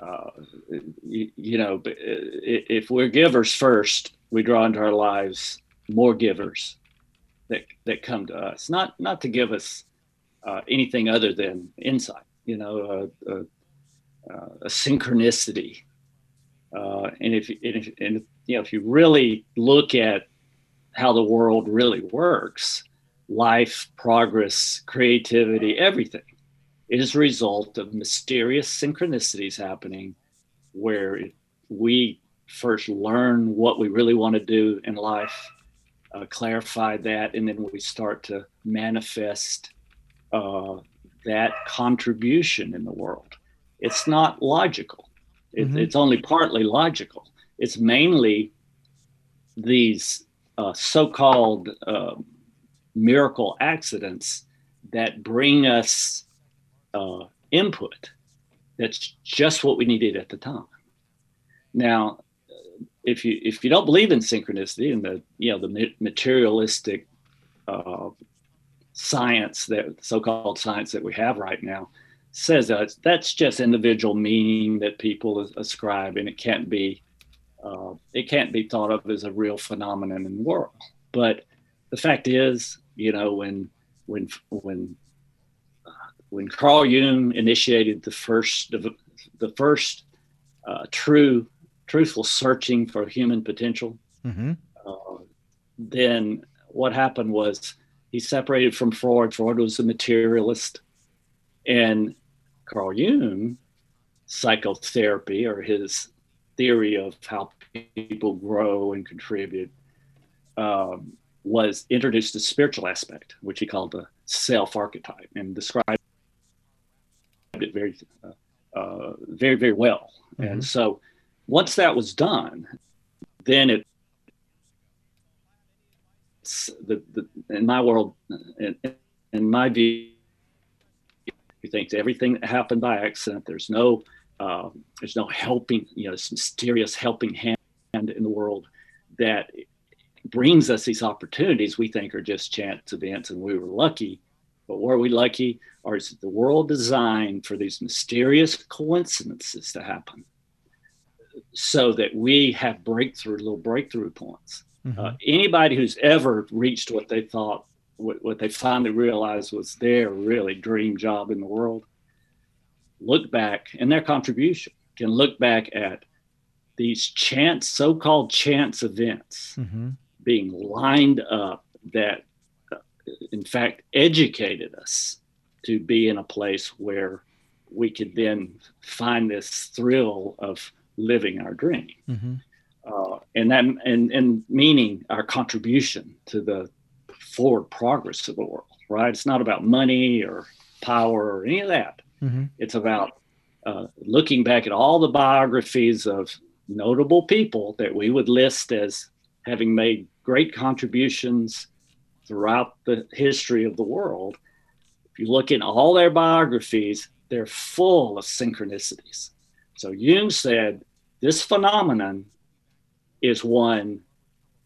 uh, you, you, know, if we're givers first, we draw into our lives more givers that, that come to us, not, not to give us uh, anything other than insight, you know, a, a, a synchronicity. Uh, and if, and if, and you know, if you really look at how the world really works, life, progress, creativity, everything is a result of mysterious synchronicities happening where we first learn what we really want to do in life, uh, clarify that, and then we start to manifest uh, that contribution in the world. It's not logical. It, mm-hmm. It's only partly logical. It's mainly these uh, so-called uh, miracle accidents that bring us uh, input. That's just what we needed at the time. Now, if you if you don't believe in synchronicity and the you know the materialistic uh, science that so-called science that we have right now says that that's just individual meaning that people ascribe and it can't be uh, it can't be thought of as a real phenomenon in the world. But the fact is, you know, when when when uh, when Carl Jung initiated the first the, the first uh, true truthful searching for human potential, mm-hmm. Uh, then what happened was he separated from Freud. Freud was a materialist, and Carl Jung psychotherapy or his theory of how people grow and contribute um, was introduced the spiritual aspect, which he called the self archetype, and described it very, uh, uh, very, very well. Mm-hmm. And so, once that was done, then it the, the in my world, in, in my view, he thinks everything that happened by accident. There's no uh, there's no helping, you know, this mysterious helping hand in the world that brings us these opportunities we think are just chance events and we were lucky. But were we lucky or is the world designed for these mysterious coincidences to happen so that we have breakthrough, little breakthrough points? Mm-hmm. Uh, anybody who's ever reached what they thought, what, what they finally realized was their really dream job in the world, look back and their contribution can look back at these chance, so-called chance events mm-hmm. being lined up that, uh, in fact, educated us to be in a place where we could then find this thrill of living our dream. Mm-hmm. Uh, and that and, and meaning our contribution to the forward progress of the world, right? It's not about money or power or any of that. Mm-hmm. It's about uh, looking back at all the biographies of notable people that we would list as having made great contributions throughout the history of the world. If you look in all their biographies, they're full of synchronicities. So Jung said this phenomenon is one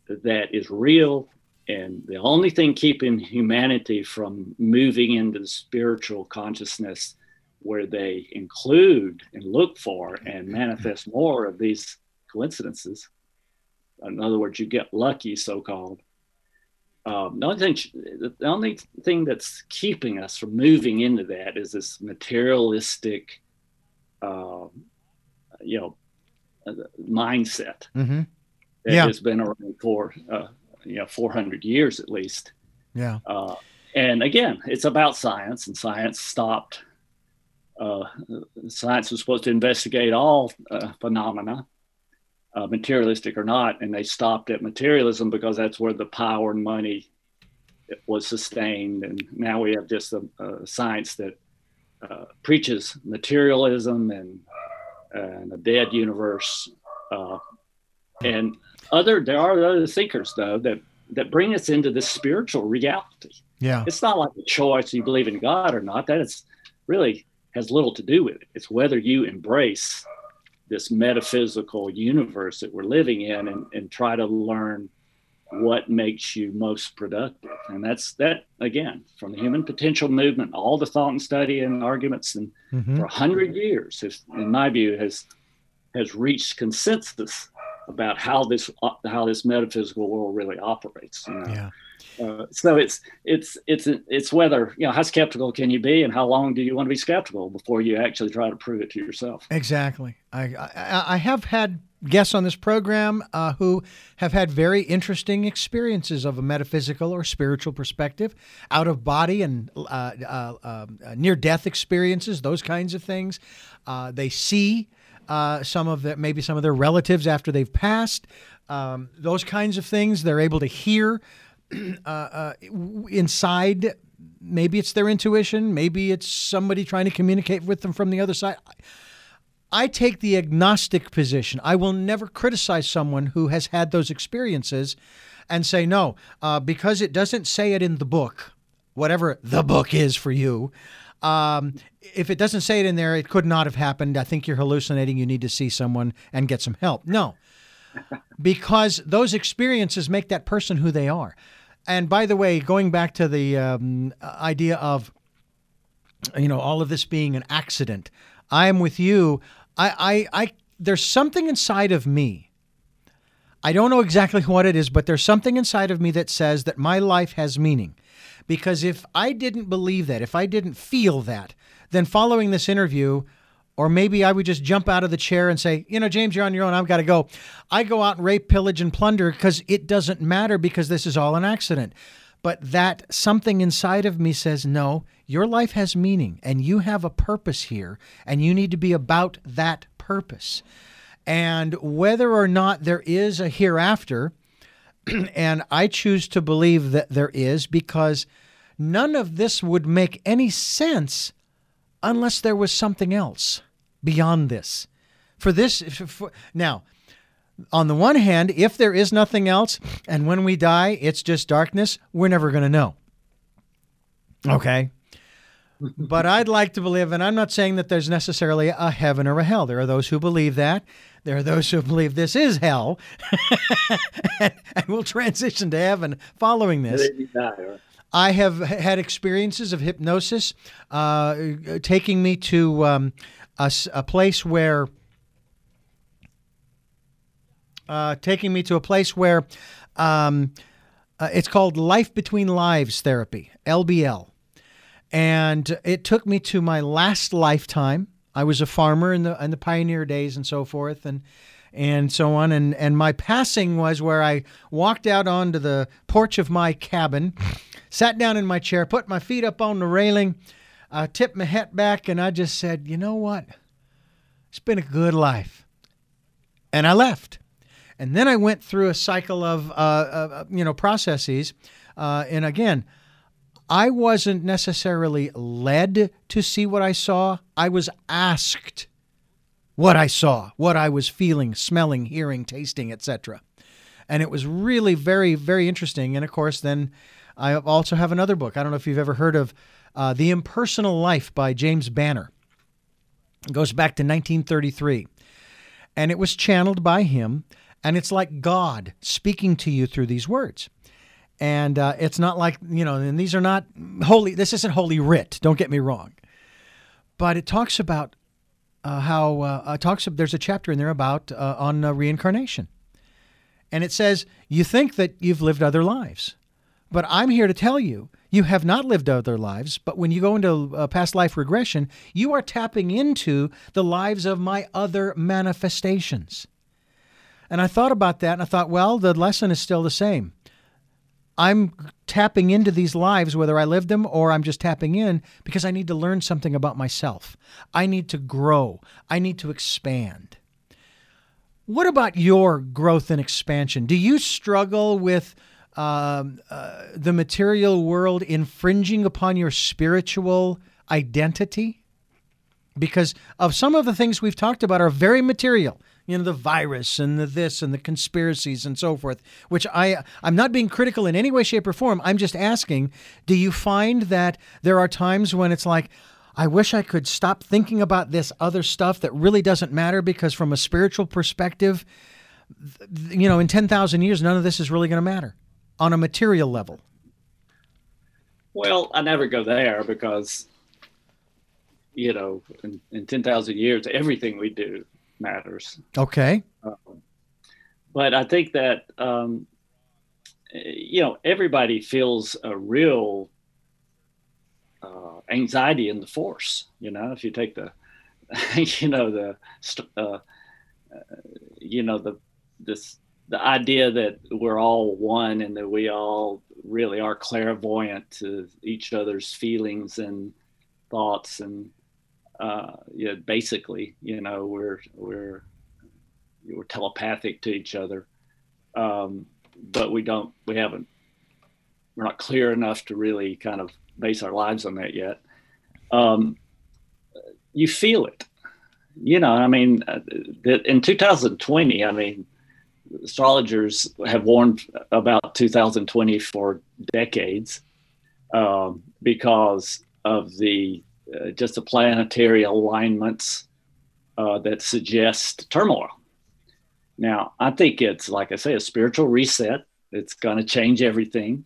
that is real and the only thing keeping humanity from moving into the spiritual consciousness where they include and look for and manifest more of these coincidences in other words you get lucky so called um, the only thing the only thing that's keeping us from moving into that is this materialistic uh, you know mindset Mm-hmm. that Yeah. has been around for uh, you know 400 years at least. Yeah. Uh, and again, it's about science, and science stopped. Uh, science was supposed to investigate all uh, phenomena, uh, materialistic or not, and they stopped at materialism because that's where the power and money was sustained. And now we have just a, a science that uh, preaches materialism and and a dead universe. Uh, and other there are other thinkers though that that bring us into this spiritual reality. Yeah. It's not like a choice you believe in God or not. That is really has little to do with it. It's whether you embrace this metaphysical universe that we're living in and, and try to learn what makes you most productive. And that's that again from the human potential movement, all the thought and study and arguments and Mhm. for a hundred years, has, in my view, has has reached consensus about how this how this metaphysical world really operates. You know? Yeah. Uh, so it's it's it's it's whether you know how skeptical can you be, and how long do you want to be skeptical before you actually try to prove it to yourself. Exactly. I, I, I have had guests on this program uh, who have had very interesting experiences of a metaphysical or spiritual perspective, out of body and uh, uh, um, uh, near death experiences, those kinds of things. They see some of the, maybe some of their relatives after they've passed. Um, those kinds of things. They're able to hear uh, uh, inside. Maybe it's their intuition. Maybe it's somebody trying to communicate with them from the other side. I take the agnostic position. I will never criticize someone who has had those experiences and say, no, uh, because it doesn't say it in the book, whatever the book is for you. Um, if it doesn't say it in there, it could not have happened. I think you're hallucinating. You need to see someone and get some help. No, because those experiences make that person who they are. And by the way, going back to the um, idea of you know all of this being an accident, I am with you. I, I, I there's something inside of me. I don't know exactly what it is, but there's something inside of me that says that my life has meaning. Because if I didn't believe that, if I didn't feel that, then following this interview, or maybe I would just jump out of the chair and say, you know, James, you're on your own. I've got to go. I go out and rape, pillage, and plunder because it doesn't matter because this is all an accident. But that something inside of me says, no, your life has meaning and you have a purpose here and you need to be about that purpose. And whether or not there is a hereafter, and I choose to believe that there is because none of this would make any sense unless there was something else beyond this. For this, for, now, on the one hand, if there is nothing else, and when we die, it's just darkness, we're never going to know. Okay. but I'd like to believe, and I'm not saying that there's necessarily a heaven or a hell. There are those who believe that. There are those who believe this is hell, and, and we'll transition to heaven following this. I have had experiences of hypnosis, uh, taking me to um, a, a place where, uh, taking me to a place where, um, uh, it's called Life Between Lives Therapy (LBL), and it took me to my last lifetime. I was a farmer in the in the pioneer days and so forth, and and so on. And and my passing was where I walked out onto the porch of my cabin, sat down in my chair, put my feet up on the railing, uh, tipped my head back, and I just said, you know what? It's been a good life, and I left. And then I went through a cycle of, uh, uh, you know, processes. Uh, and again, I wasn't necessarily led to see what I saw. I was asked what I saw, what I was feeling, smelling, hearing, tasting, etc. and it was really very very interesting. And of course, then I also have another book. I don't know if you've ever heard of uh, The Impersonal Life by James Banner. It goes back to 1933, and it was channeled by him, and it's like God speaking to you through these words. And uh, it's not like you know, and these are not holy. This isn't holy writ. Don't get me wrong, but it talks about uh, how uh, talks. There's a chapter in there about uh, on uh, reincarnation, and it says you think that you've lived other lives, but I'm here to tell you you have not lived other lives. But when you go into uh, past life regression, you are tapping into the lives of my other manifestations. And I thought about that, and I thought, well, the lesson is still the same. I'm tapping into these lives, whether I live them or I'm just tapping in, because I need to learn something about myself. I need to grow. I need to expand. What about your growth and expansion? Do you struggle with um, uh, the material world infringing upon your spiritual identity? Because of some of the things we've talked about are very material. You know the virus and the this and the conspiracies and so forth which i i'm not being critical in any way shape or form. I'm just asking do you find that there are times when it's like i wish i could stop thinking about this other stuff that really doesn't matter because from a spiritual perspective you know in 10,000 years none of this is really going to matter on a material level well i never go there because you know in, in 10,000 years everything we do matters. Okay. Um, but I think that um, you know everybody feels a real uh, anxiety in the force. You know, if you take the you know the uh, uh, you know the this the idea that we're all one and that we all really are clairvoyant to each other's feelings and thoughts and uh, yeah, basically, you know, we're we're we're telepathic to each other, um, but we don't we haven't we're not clear enough to really kind of base our lives on that yet. Um, you feel it, you know. I mean, uh, in 2020, I mean, astrologers have warned about 2020 for decades um, because of the uh, just the planetary alignments uh, that suggest turmoil. Now, I think it's like I say, a spiritual reset. It's going to change everything.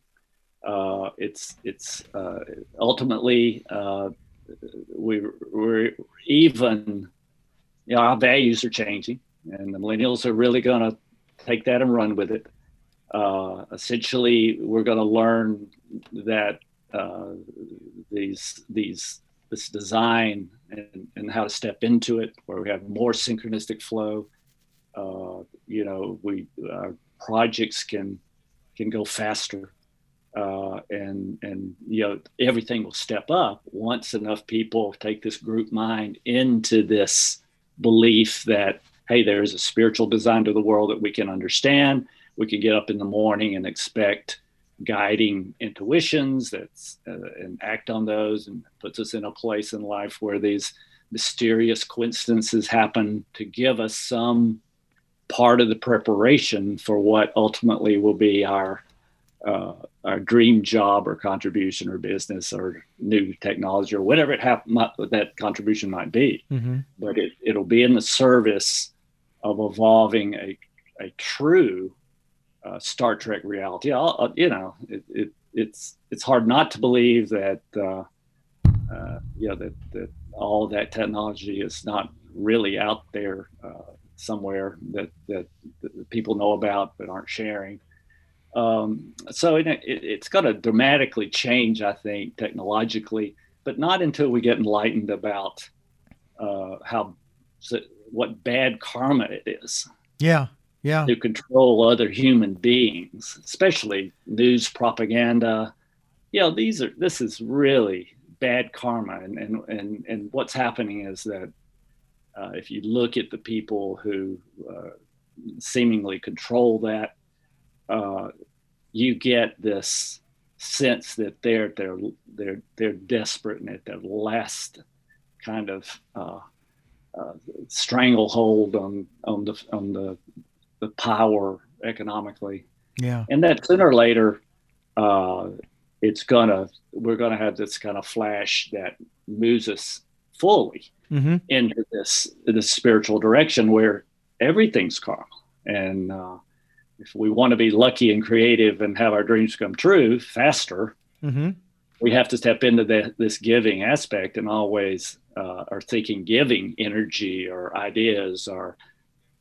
Uh, it's it's uh, ultimately uh, we we're even you know our values are changing, and the millennials are really going to take that and run with it. Uh, essentially, we're going to learn that these these this design and, and how to step into it, where we have more synchronistic flow. Uh, you know, we our projects can can go faster, uh, and and you know everything will step up once enough people take this group mind into this belief that hey, there is a spiritual design to the world that we can understand. We can get up in the morning and expect guiding intuitions that's uh, and act on those and puts us in a place in life where these mysterious coincidences happen to give us some part of the preparation for what ultimately will be our uh, our dream job or contribution or business or new technology or whatever it might, that contribution might be. Mm-hmm. But it, it'll be in the service of evolving a, a true uh, Star Trek reality. Uh, you know, it, it, it's it's hard not to believe that uh, uh, you know that that all that technology is not really out there uh, somewhere that, that, that people know about but aren't sharing. Um, so it, it, it's going to dramatically change, I think, technologically, but not until we get enlightened about uh, how what bad karma it is. Yeah, yeah. to control other human beings, especially news propaganda. You know, these are this is really bad karma, and and and, and what's happening is that uh, if you look at the people who uh, seemingly control that, uh, you get this sense that they're they're they're they're desperate and at their last kind of uh, stranglehold on on the on the the power economically, Yeah. and that sooner or later, uh, it's gonna we're gonna have this kind of flash that moves us fully Mm-hmm. into this this spiritual direction where everything's carnal. And uh, if we want to be lucky and creative and have our dreams come true faster, Mm-hmm. We have to step into the, this giving aspect and always uh, are thinking giving energy or ideas or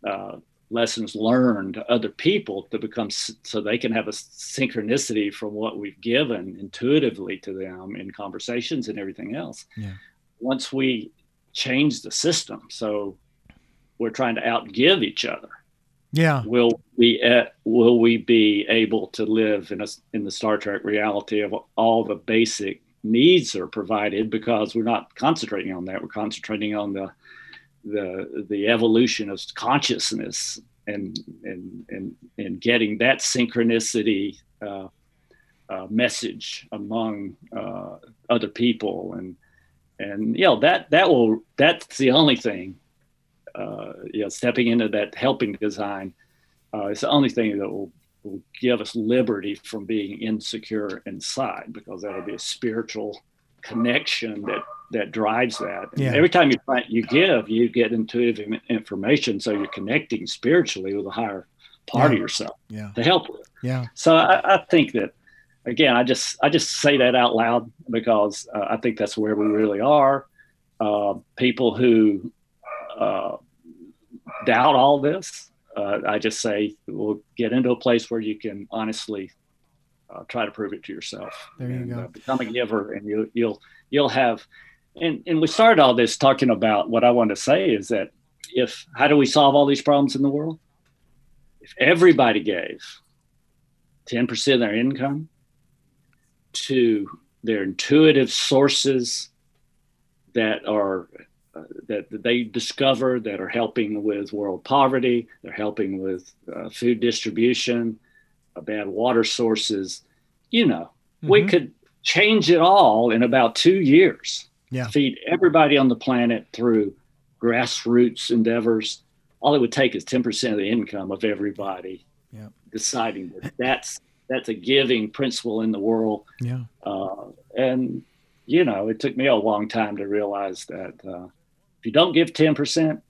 uh, lessons learned to other people to become so they can have a synchronicity from what we've given intuitively to them in conversations and everything else. Yeah. Once we change the system, so we're trying to outgive each other Yeah. will we uh, will we be able to live in a, in the Star Trek reality of all the basic needs are provided? Because we're not concentrating on that. We're concentrating on the the the evolution of consciousness and and and, and getting that synchronicity uh, uh, message among uh, other people. And and you know that that will that's the only thing uh, you know stepping into that helping design uh, it's the only thing that will, will give us liberty from being insecure inside because that'll be a spiritual connection that that drives that. Yeah. Every time you find, you give, you get intuitive information, so you're connecting spiritually with a higher part Yeah. of yourself Yeah. to help with. Yeah. So I, I think that again, I just I just say that out loud because uh, I think that's where we really are. Uh, people who uh, doubt all this, uh, I just say, we'll get into a place where you can honestly uh, try to prove it to yourself. There you and, go. Uh, become a giver, and you, you'll you'll have. And and we started all this talking about what I want to say is that if how do we solve all these problems in the world? If everybody gave ten percent of their income to their intuitive sources that are that, that they discover that are helping with world poverty they're helping with uh, food distribution uh, bad water sources you know we Mhm. could change it all in about two years Yeah. feed everybody on the planet through grassroots endeavors all it would take is 10% of the income of everybody Yeah. deciding that that's that's a giving principle in the world Yeah. uh, and you know it took me a long time to realize that uh, you don't give 10%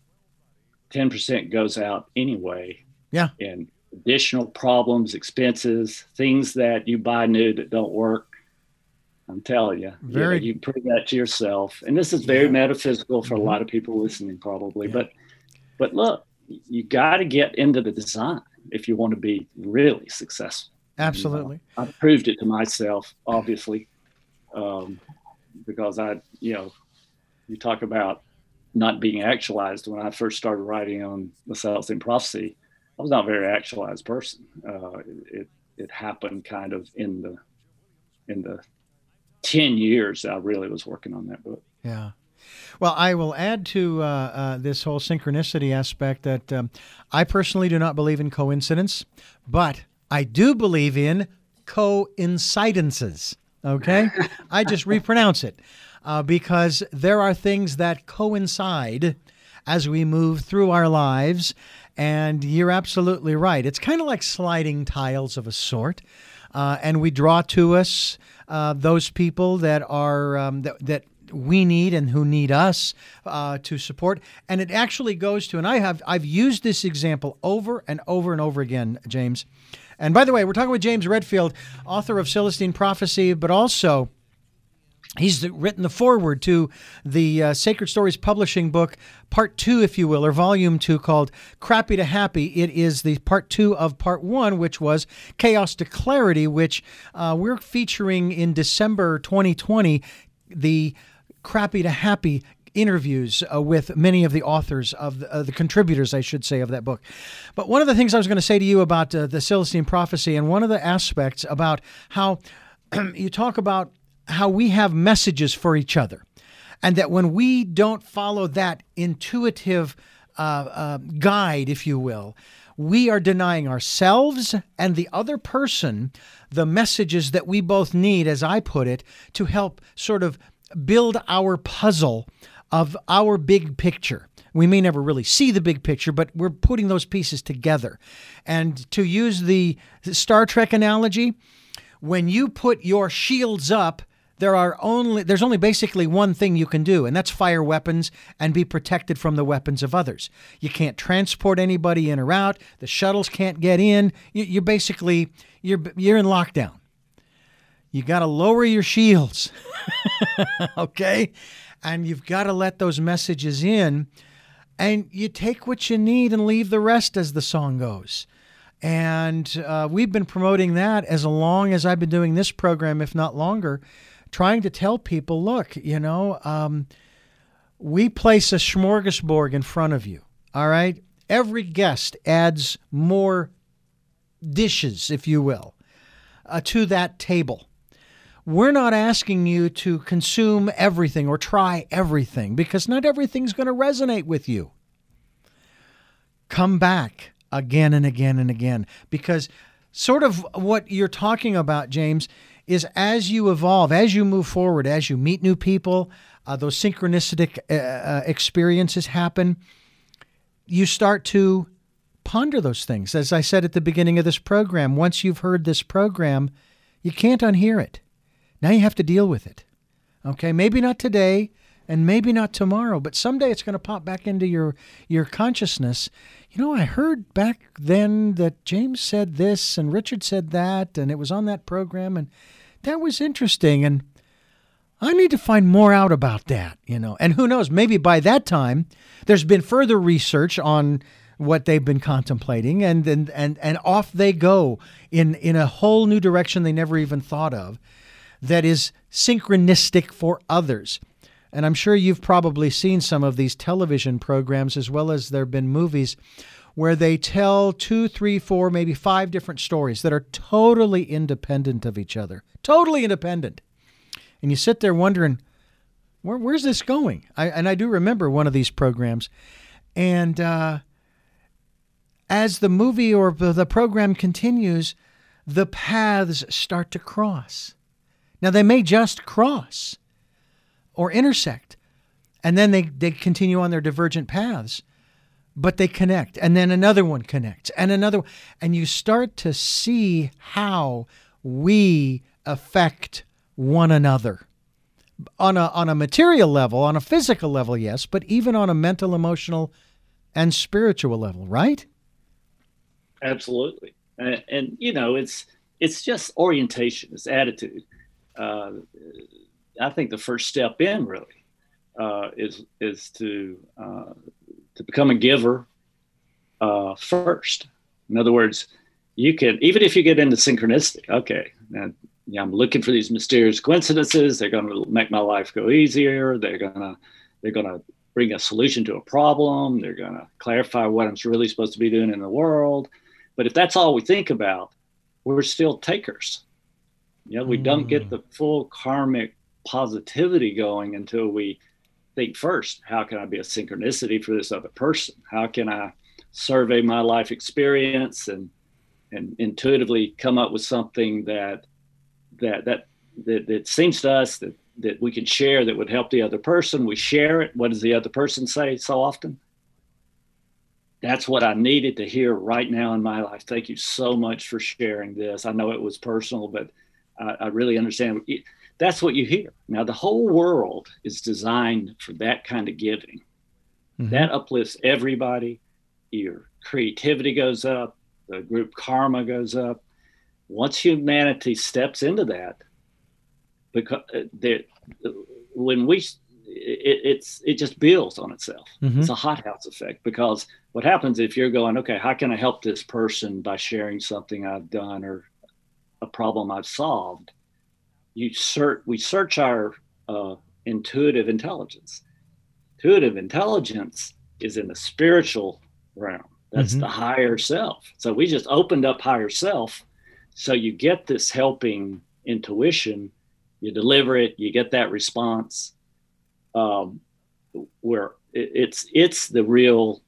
10% goes out anyway Yeah. And additional problems expenses things that you buy new that don't work i'm telling you you, know, Very- you prove that to yourself and this is very Yeah. metaphysical for Mhm. a lot of people listening probably Yeah. but but look you got to get into the design if you want to be really successful Absolutely. I proved it to myself, obviously, um, because I, you know, you talk about not being actualized. When I first started writing on the Celestine prophecy, I was not a very actualized person. Uh, it it happened kind of in the in the ten years that I really was working on that book. Yeah. Well, I will add to uh, uh, this whole synchronicity aspect that um, I personally do not believe in coincidence, but I do believe in coincidences. Okay? I just repronounce it uh, because there are things that coincide as we move through our lives. And you're absolutely right. It's kind of like sliding tiles of a sort. Uh, and we draw to us uh, those people that are um, that, that we need and who need us uh, to support. And it actually goes to, and I have I've used this example over and over and over again, James. And by the way, we're talking with James Redfield, author of Celestine Prophecy, but also He's written the foreword to the uh, Sacred Stories publishing book, part two, if you will, or volume two, called Crappy to Happy. It is the part two of part one, which was Chaos to Clarity, which uh, we're featuring in December 2020, the Crappy to Happy interviews uh, with many of the authors of the, uh, the contributors, I should say, of that book. But one of the things I was going to say to you about uh, the Celestine prophecy, and one of the aspects about how you talk about how we have messages for each other, and that when we don't follow that intuitive uh, uh, guide, if you will, we are denying ourselves and the other person the messages that we both need, as I put it, to help sort of build our puzzle of our big picture We may never really see the big picture, but we're putting those pieces together. And to use the Star Trek analogy, when you put your shields up, there are only there's only basically one thing you can do and that's fire weapons and be protected from the weapons of others. You can't transport anybody in or out. The shuttles can't get in. You, you basically you're you're in lockdown. You got to lower your shields okay? And you've got to let those messages in. And you take what you need and leave the rest as the song goes. And uh, we've been promoting that as long as I've been doing this program, if not longer, trying to tell people look, you know, um, we place a smorgasbord in front of you. All right. Every guest adds more dishes, if you will, uh, to that table. We're not asking you to consume everything or try everything because not everything's going to resonate with you. Come back again and again and again because sort of what you're talking about, James, is as you evolve, as you move forward, as you meet new people, uh, those synchronistic uh, uh, experiences happen, you start to ponder those things. As I said at the beginning of this program, once you've heard this program, you can't unhear it. Now you have to deal with it. Okay, maybe not today and maybe not tomorrow, but someday it's going to pop back into your your consciousness you know, I heard back then that James said this and Richard said that, and it was on that program, and that was interesting. And I need to find more out about that, you know. And who knows, maybe by that time, there's been further research on what they've been contemplating, and and and, and off they go in in a whole new direction they never even thought of, that is synchronistic for others. And I'm sure you've probably seen some of these television programs as well as there have been movies where they tell two, three, four, maybe five different stories that are totally independent of each other. Totally independent. And you sit there wondering, Where, where's this going? I, and I do remember one of these programs. And uh, as the movie or the program continues, the paths start to cross. Now, they may just cross or intersect. And then they, they continue on their divergent paths, but they connect. And then another one connects, and another. one. And you start to see how we affect one another on a, on a material level, on a physical level, yes, but even on a mental, emotional, and spiritual level, right? Absolutely. And, and you know, it's it's just orientation, it's attitude. Uh, I think the first step in really uh, is is to uh, to become a giver uh, first. In other words, you can even if you get into synchronicity. Okay, and, yeah, I'm looking for these mysterious coincidences. They're going to make my life go easier. They're gonna they're gonna bring a solution to a problem. They're going to clarify what I'm really supposed to be doing in the world. But if that's all we think about, we're still takers. You know, we mm. don't get mm. the full karmic positivity going until we think first how can i be a synchronicity for this other person? How can i survey my life experience and and intuitively come up with something that that that that, that seems to us that that we can share that would help the other person? We share it. What does the other person say so often? That's what i needed to hear right now in my life. Thank you so much for sharing this. I know it was personal but i, I really understand that's what you hear. Now, the whole world is designed for that kind of giving. Mm-hmm. That uplifts everybody. Your creativity goes up, the group karma goes up. Once humanity steps into that, because uh, when we it, it's it just builds on itself. Mm-hmm. It's a hothouse effect because what happens if you're going, okay, how can I help this person by sharing something I've done or a problem I've solved? You search we search our uh, intuitive intelligence. Intuitive intelligence is in the spiritual realm. That's mm-hmm. the higher self. So we just opened up higher self. So you get this helping intuition. You deliver it. You get that response um, where it's it's the real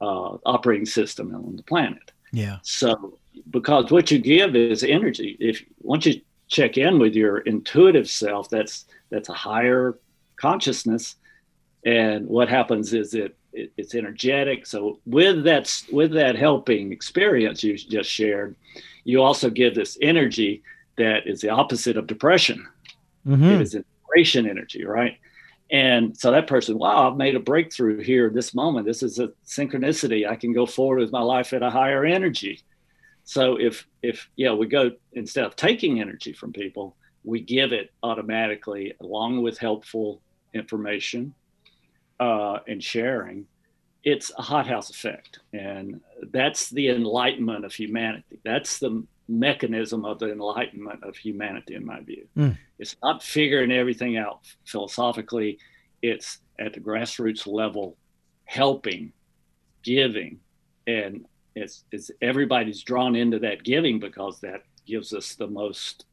uh, operating system on the planet. Yeah. So because what you give is energy. If once you check in with your intuitive self that's that's a higher consciousness and what happens is it it, it's energetic. So with that with that helping experience you just shared, you also give this energy that is the opposite of depression. Mm-hmm. It is inspiration energy, right? And so that person, wow, I've made a breakthrough here this moment. This is a synchronicity. I can go forward with my life at a higher energy. So if if yeah, we go instead of taking energy from people, we give it automatically along with helpful information uh, and sharing. It's a hothouse effect, and that's the enlightenment of humanity. That's the mechanism of the enlightenment of humanity, in my view. Mm. It's not figuring everything out philosophically. It's at the grassroots level, helping, giving, and it's, it's everybody's drawn into that giving because that gives us the most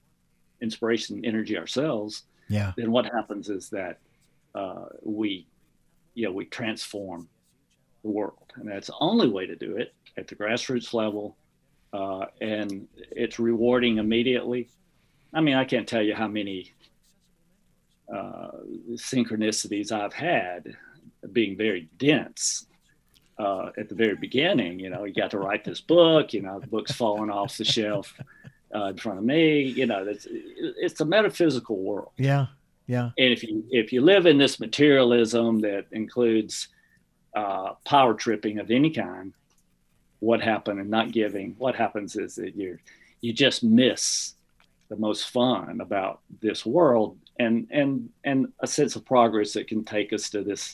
inspiration and energy ourselves. Yeah. then what happens is that uh, we you know we transform the world. And that's the only way to do it at the grassroots level. Uh, and it's rewarding immediately. I mean i can't tell you how many uh, synchronicities i've had being very dense uh, at the very beginning. You know, you got to write this book. You know, the book's falling off the shelf uh, in front of me. You know, it's it's a metaphysical world. Yeah. Yeah. And if you if you live in this materialism that includes uh, power tripping of any kind, what happened and not giving, what happens is that you you just miss the most fun about this world and and and a sense of progress that can take us to this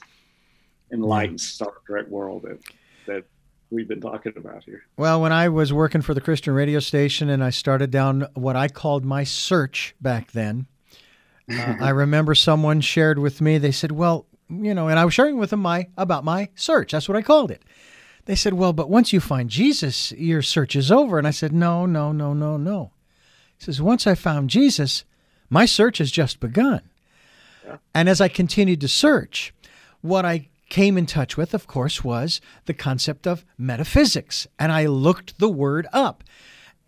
enlightened Star Trek world that that we've been talking about here. Well, when I was working for the Christian radio station and I started down what I called my search back then, uh, I remember someone shared with me. They said, "Well, you know," and I was sharing with them my about my search. That's what I called it. They said, "Well, but once you find Jesus, your search is over." And I said, "No, no, no, no, no." He says, "Once I found Jesus, my search has just begun." And as I continued to search, what I came in touch with, of course, was the concept of metaphysics. And I looked the word up.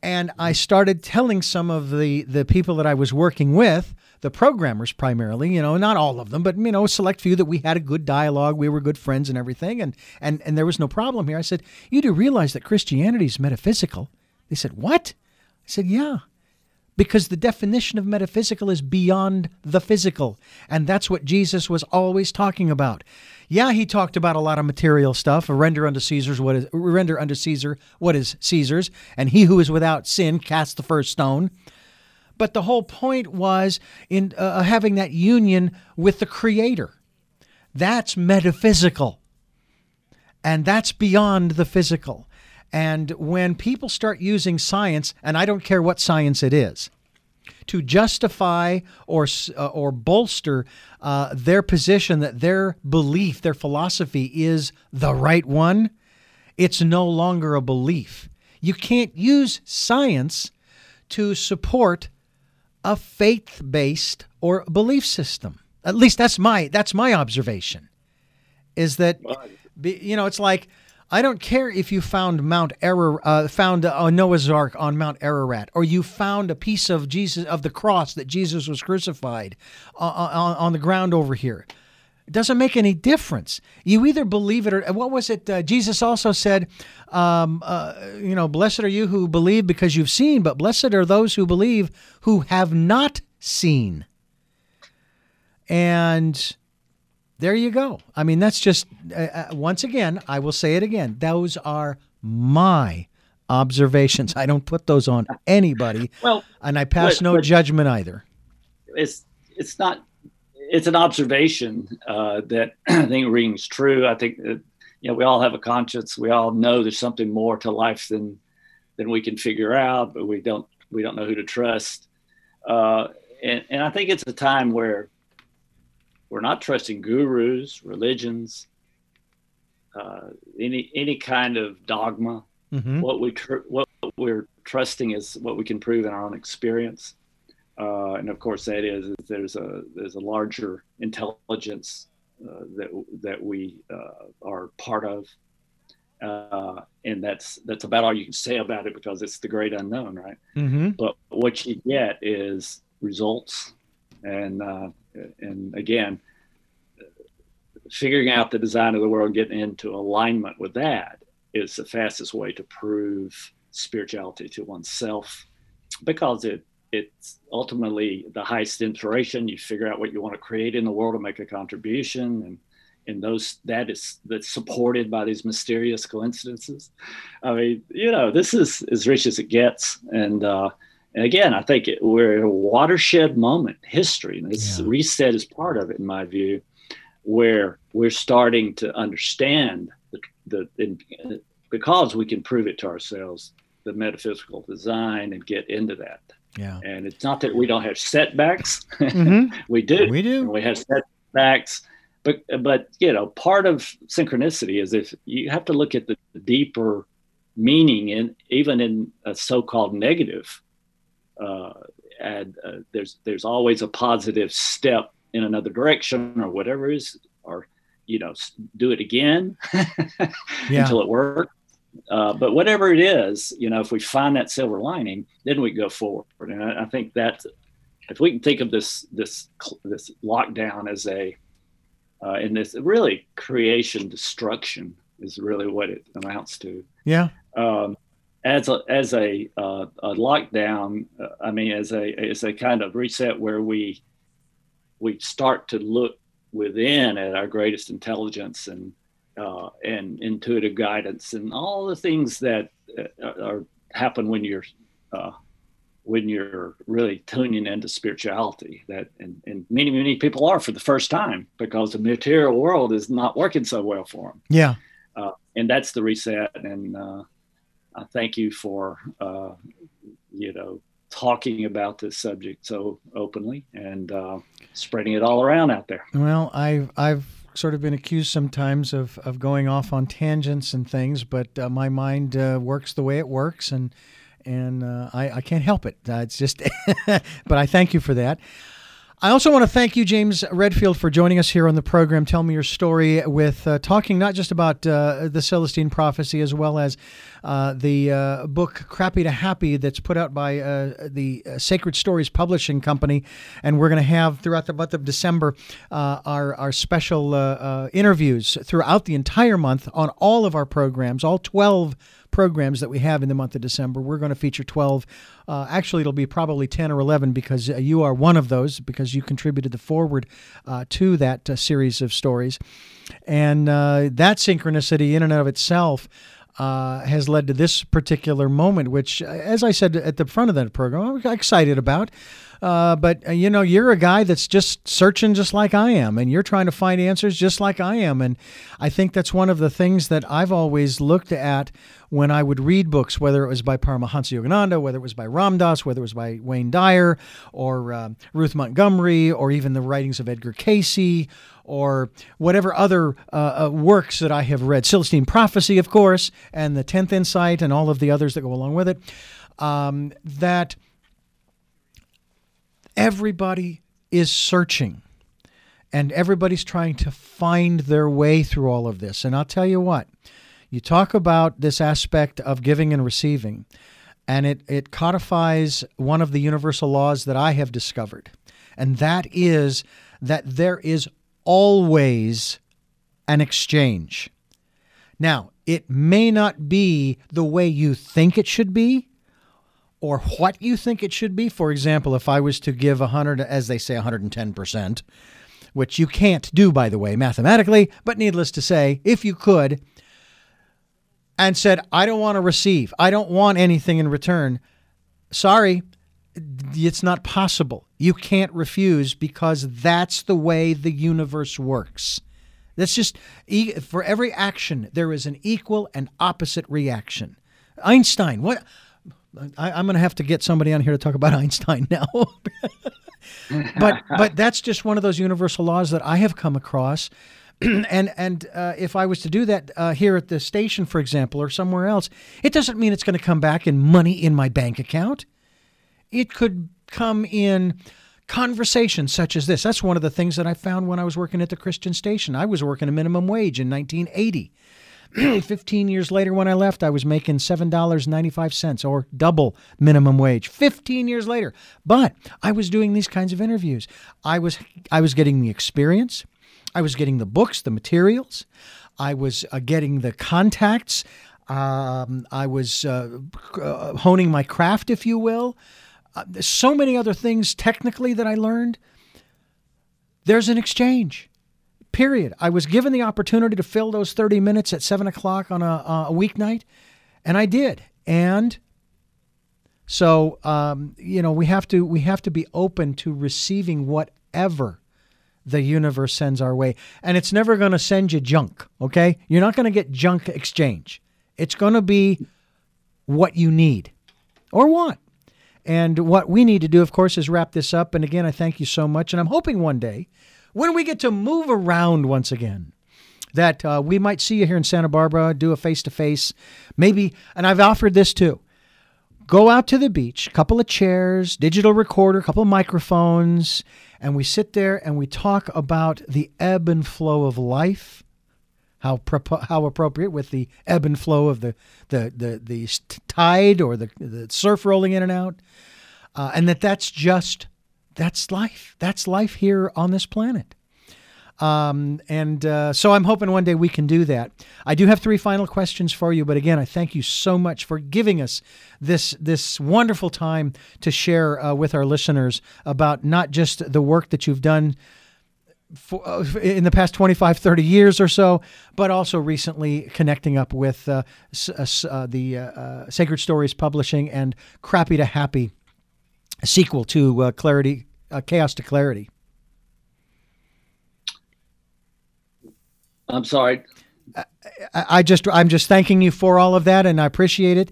And I started telling some of the, the people that I was working with, the programmers primarily, you know, not all of them, but, you know, a select few that we had a good dialogue. We were good friends and everything. And, and, and there was no problem here. I said, You do realize that Christianity is metaphysical? They said, What? I said, Yeah because the definition of metaphysical is beyond the physical. And that's what Jesus was always talking about. Yeah, he talked about a lot of material stuff, render unto Caesar's what is render unto Caesar what is Caesar's, and he who is without sin cast the first stone. But the whole point was in uh, having that union with the creator. That's metaphysical. And that's beyond the physical. And when people start using science, and I don't care what science it is, to justify or uh, or bolster uh, their position that their belief, their philosophy is the right one, it's no longer a belief. You can't use science to support a faith-based or belief system. At least that's my that's my observation. Is that you know it's like I don't care if you found Mount Error, uh, found uh, Noah's Ark on Mount Ararat, or you found a piece of Jesus of the cross that Jesus was crucified uh, on, on the ground over here. It doesn't make any difference. You either believe it or what was it? Uh, Jesus also said, um, uh, you know, blessed are you who believe because you've seen, but blessed are those who believe who have not seen. And there you go. I mean, that's just, uh, uh, once again, I will say it again. Those are my observations. I don't put those on anybody. Well, and I pass but- no but- judgment either. it's it's not it's an observation uh, that I think rings true. I think that you know we all have a conscience. We all know there's something more to life than than we can figure out, but we don't we don't know who to trust. Uh, and and I think it's a time where we're not trusting gurus, religions, uh, any any kind of dogma. hmm What we tr- what we're trusting is what we can prove in our own experience. Uh, and of course, that is, is there's a there's a larger intelligence uh, that that we uh, are part of, uh, and that's that's about all you can say about it because it's the great unknown, right? hmm But what you get is results, and uh, and again, figuring out the design of the world, getting into alignment with that is the fastest way to prove spirituality to oneself because it it's ultimately the highest inspiration. You figure out what you want to create in the world to make a contribution, and and those that is that's supported by these mysterious coincidences. I mean, you know, this is as rich as it gets, and uh, and again, I think it, we're at a watershed moment, history, and this yeah. reset is part of it, in my view, where we're starting to understand the the in, because we can prove it to ourselves the metaphysical design and get into that. Yeah. And it's not that we don't have setbacks. Mm-hmm. we do. We do. We have setbacks. But but you know, part of synchronicity is if you have to look at the deeper meaning in even in a so-called negative uh, and uh, there's there's always a positive step in another direction or whatever is or you know do it again yeah. until it works uh, but whatever it is, you know, if we find that silver lining, then we go forward. And I, I think that if we can think of this this this lockdown as a uh, and this really creation destruction is really what it amounts to. Yeah. Um, as a as a, uh, a lockdown, uh, I mean, as a as a kind of reset where we we start to look within at our greatest intelligence and uh, and intuitive guidance and all the things that uh, are happen when you're uh, when you're really tuning into spirituality that and, and, many many people are for the first time because the material world is not working so well for them yeah. Uh, and that's the reset and uh, i thank you for uh, you know talking about this subject so openly and spreading it all around out there well i've i've sort of been accused sometimes of, of going off on tangents and things, but uh, my mind uh, works the way it works, and and uh, I, I can't help it. Uh, it's just, but I thank you for that. I also want to thank you, James Redfield, for joining us here on the program. Tell me your story with uh, talking not just about uh, the Celestine prophecy as well as uh, the uh, book Crappy to Happy that's put out by uh, the uh, Sacred Stories Publishing Company. And we're going to have throughout the month of December our, our special interviews throughout the entire month on all of our programs, all 12 programs that we have in the month of December. We're going to feature 12. Uh, actually, it'll be probably 10 or 11 because uh, you are one of those because you contributed the foreword uh, to that series of stories. And that synchronicity, in and of itself, uh, has led to this particular moment, which, as I said at the front of that program, I'm excited about. Uh, but uh, you know, you're a guy that's just searching just like I am, and you're trying to find answers just like I am. And I think that's one of the things that I've always looked at when I would read books, whether it was by Paramahansa Yogananda, whether it was by Ram Dass, whether it was by Wayne Dyer or uh, Ruth Montgomery, or even the writings of Edgar Cayce, or whatever other uh, uh, works that I have read. Celestine Prophecy, of course, and the Tenth Insight, and all of the others that go along with it. Um, that everybody is searching and everybody's trying to find their way through all of this. And I'll tell you what, you talk about this aspect of giving and receiving, and it, it codifies one of the universal laws that I have discovered, and that is that there is always an exchange. Now, it may not be the way you think it should be, or what you think it should be. For example, if I was to give 100, as they say, 110%, which you can't do, by the way, mathematically, but needless to say, if you could, and said, I don't want to receive, I don't want anything in return, sorry, it's not possible. You can't refuse because that's the way the universe works. That's just for every action, there is an equal and opposite reaction. Einstein, what? I, am going to have to get somebody on here to talk about Einstein now. but but that's just one of those universal laws that I have come across. and and uh, if I was to do that uh, here at the station, for example, or somewhere else, it doesn't mean it's going to come back in money in my bank account. It could come in conversations such as this. That's one of the things that I found when I was working at the Christian station. I was working a minimum wage in 1980. 15 years later, when I left, I was making $7.95 or double minimum wage. 15 years later. But I was doing these kinds of interviews. I was, I was getting the experience. I was getting the books, the materials. I was uh, getting the contacts. Um, I was uh, uh, honing my craft, if you will. Uh, there's so many other things technically that I learned. There's an exchange. Period. I was given the opportunity to fill those 30 minutes at seven o'clock on a, a weeknight, and I did. And so, um, you know, we have to we have to be open to receiving whatever the universe sends our way. And it's never going to send you junk, okay? You're not going to get junk exchange. It's going to be what you need or want. And what we need to do, of course, is wrap this up. And again, I thank you so much. And I'm hoping one day when we get to move around once again, that uh, we might see you here in Santa Barbara, do a face to face, maybe. And I've offered this too go out to the beach, couple of chairs, digital recorder, couple of microphones, and we sit there and we talk about the ebb and flow of life. How, how appropriate with the ebb and flow of the the the, the tide or the, the surf rolling in and out, uh, and that that's just that's life. That's life here on this planet. Um, and uh, so I'm hoping one day we can do that. I do have three final questions for you, but again, I thank you so much for giving us this this wonderful time to share uh, with our listeners about not just the work that you've done. For, uh, in the past 25, 30 years or so, but also recently connecting up with uh, uh, the uh, Sacred Stories Publishing and Crappy to Happy sequel to Clarity, Chaos to Clarity. I'm sorry. I, I, just I'm just thanking you for all of that, and I appreciate it.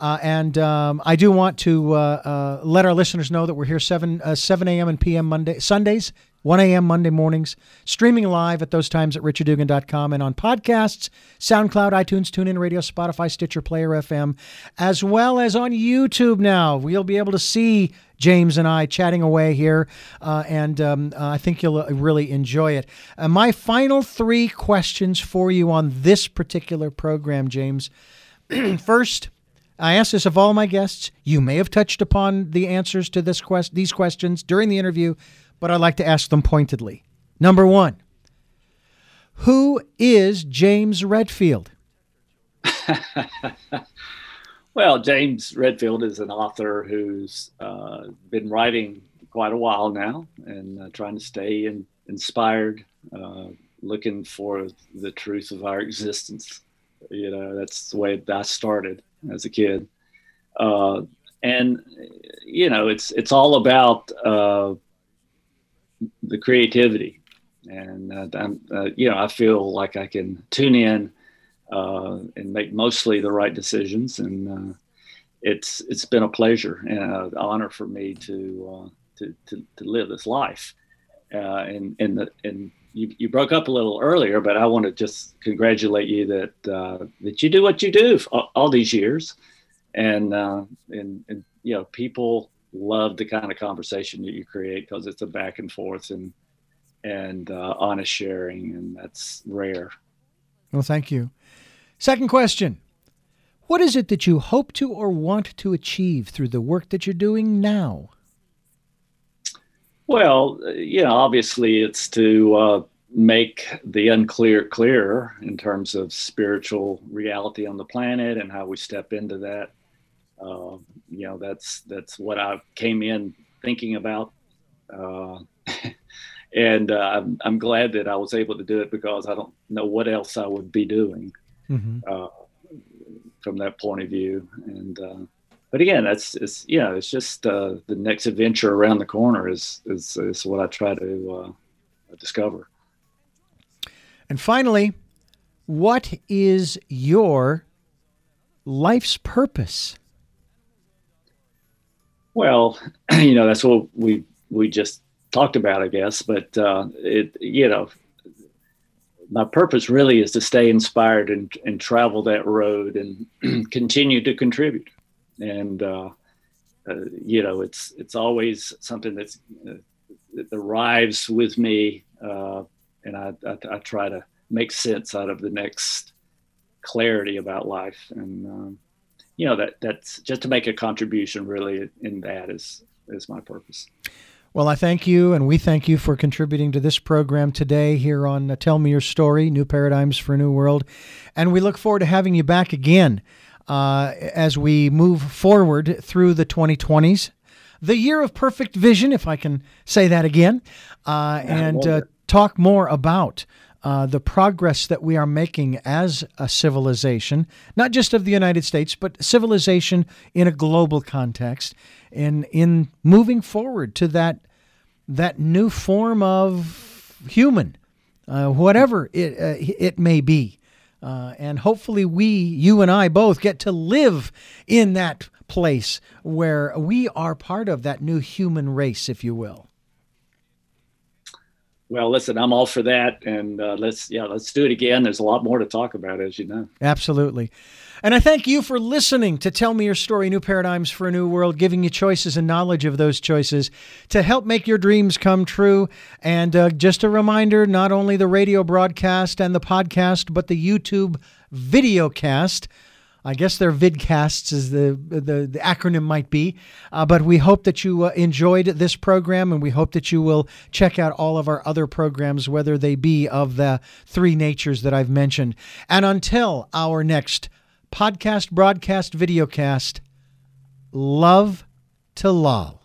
Uh, and um, I do want to uh, uh, let our listeners know that we're here seven uh, seven a.m. and p.m. Monday Sundays, one a.m. Monday mornings, streaming live at those times at richarddugan.com and on podcasts, SoundCloud, iTunes, TuneIn Radio, Spotify, Stitcher, Player FM, as well as on YouTube. Now we'll be able to see James and I chatting away here, uh, and um, uh, I think you'll uh, really enjoy it. Uh, my final three questions for you on this particular program, James. First, I ask this of all my guests. You may have touched upon the answers to this quest- these questions during the interview, but I'd like to ask them pointedly. Number one, who is James Redfield? Well, James Redfield is an author who's uh, been writing quite a while now and uh, trying to stay in, inspired, uh, looking for the truth of our existence. You know, that's the way I started as a kid. Uh, and, you know, it's, it's all about uh, the creativity. And, uh, you know, I feel like I can tune in uh, and make mostly the right decisions. And uh, it's it's been a pleasure and an honor for me to uh, to, to, to live this life. Uh, and and the, and you, you broke up a little earlier, but I want to just congratulate you that uh, that you do what you do all, all these years, and and and you know people love the kind of conversation that you create because it's a back and forth and and uh, honest sharing, and that's rare. Well, thank you. Second question What is it that you hope to or want to achieve through the work that you're doing now? Well, you know, obviously it's to uh, make the unclear clearer in terms of spiritual reality on the planet and how we step into that. Uh, you know, that's that's what I came in thinking about, uh, and uh, I'm, I'm glad that I was able to do it because I don't know what else I would be doing mm-hmm. uh, from that point of view. And uh, but again, that's it's yeah, it's just uh, the next adventure around the corner is is, is what I try to uh, discover. And finally, what is your life's purpose? Well, you know that's what we we just talked about, I guess. But uh, it you know my purpose really is to stay inspired and, and travel that road and continue to contribute. And, uh, uh, you know, it's, it's always something that's, uh, that arrives with me. Uh, and I, I, I, try to make sense out of the next clarity about life. And, um, you know, that that's just to make a contribution really in that is, is my purpose. Well, I thank you, and we thank you for contributing to this program today here on uh, Tell Me Your Story New Paradigms for a New World. And we look forward to having you back again uh, as we move forward through the 2020s. The year of perfect vision, if I can say that again, uh, and uh, talk more about uh, the progress that we are making as a civilization, not just of the United States, but civilization in a global context, and in moving forward to that that new form of human, uh, whatever it uh, it may be, uh, and hopefully we, you and I, both get to live in that place where we are part of that new human race, if you will. Well, listen, I'm all for that, and uh, let's yeah, let's do it again. There's a lot more to talk about, as you know. Absolutely. And I thank you for listening to Tell Me Your Story New Paradigms for a New World, giving you choices and knowledge of those choices to help make your dreams come true. And uh, just a reminder not only the radio broadcast and the podcast, but the YouTube video cast I guess they're vidcasts, as the, the, the acronym might be. Uh, but we hope that you uh, enjoyed this program, and we hope that you will check out all of our other programs, whether they be of the three natures that I've mentioned. And until our next podcast, broadcast, videocast, love to love.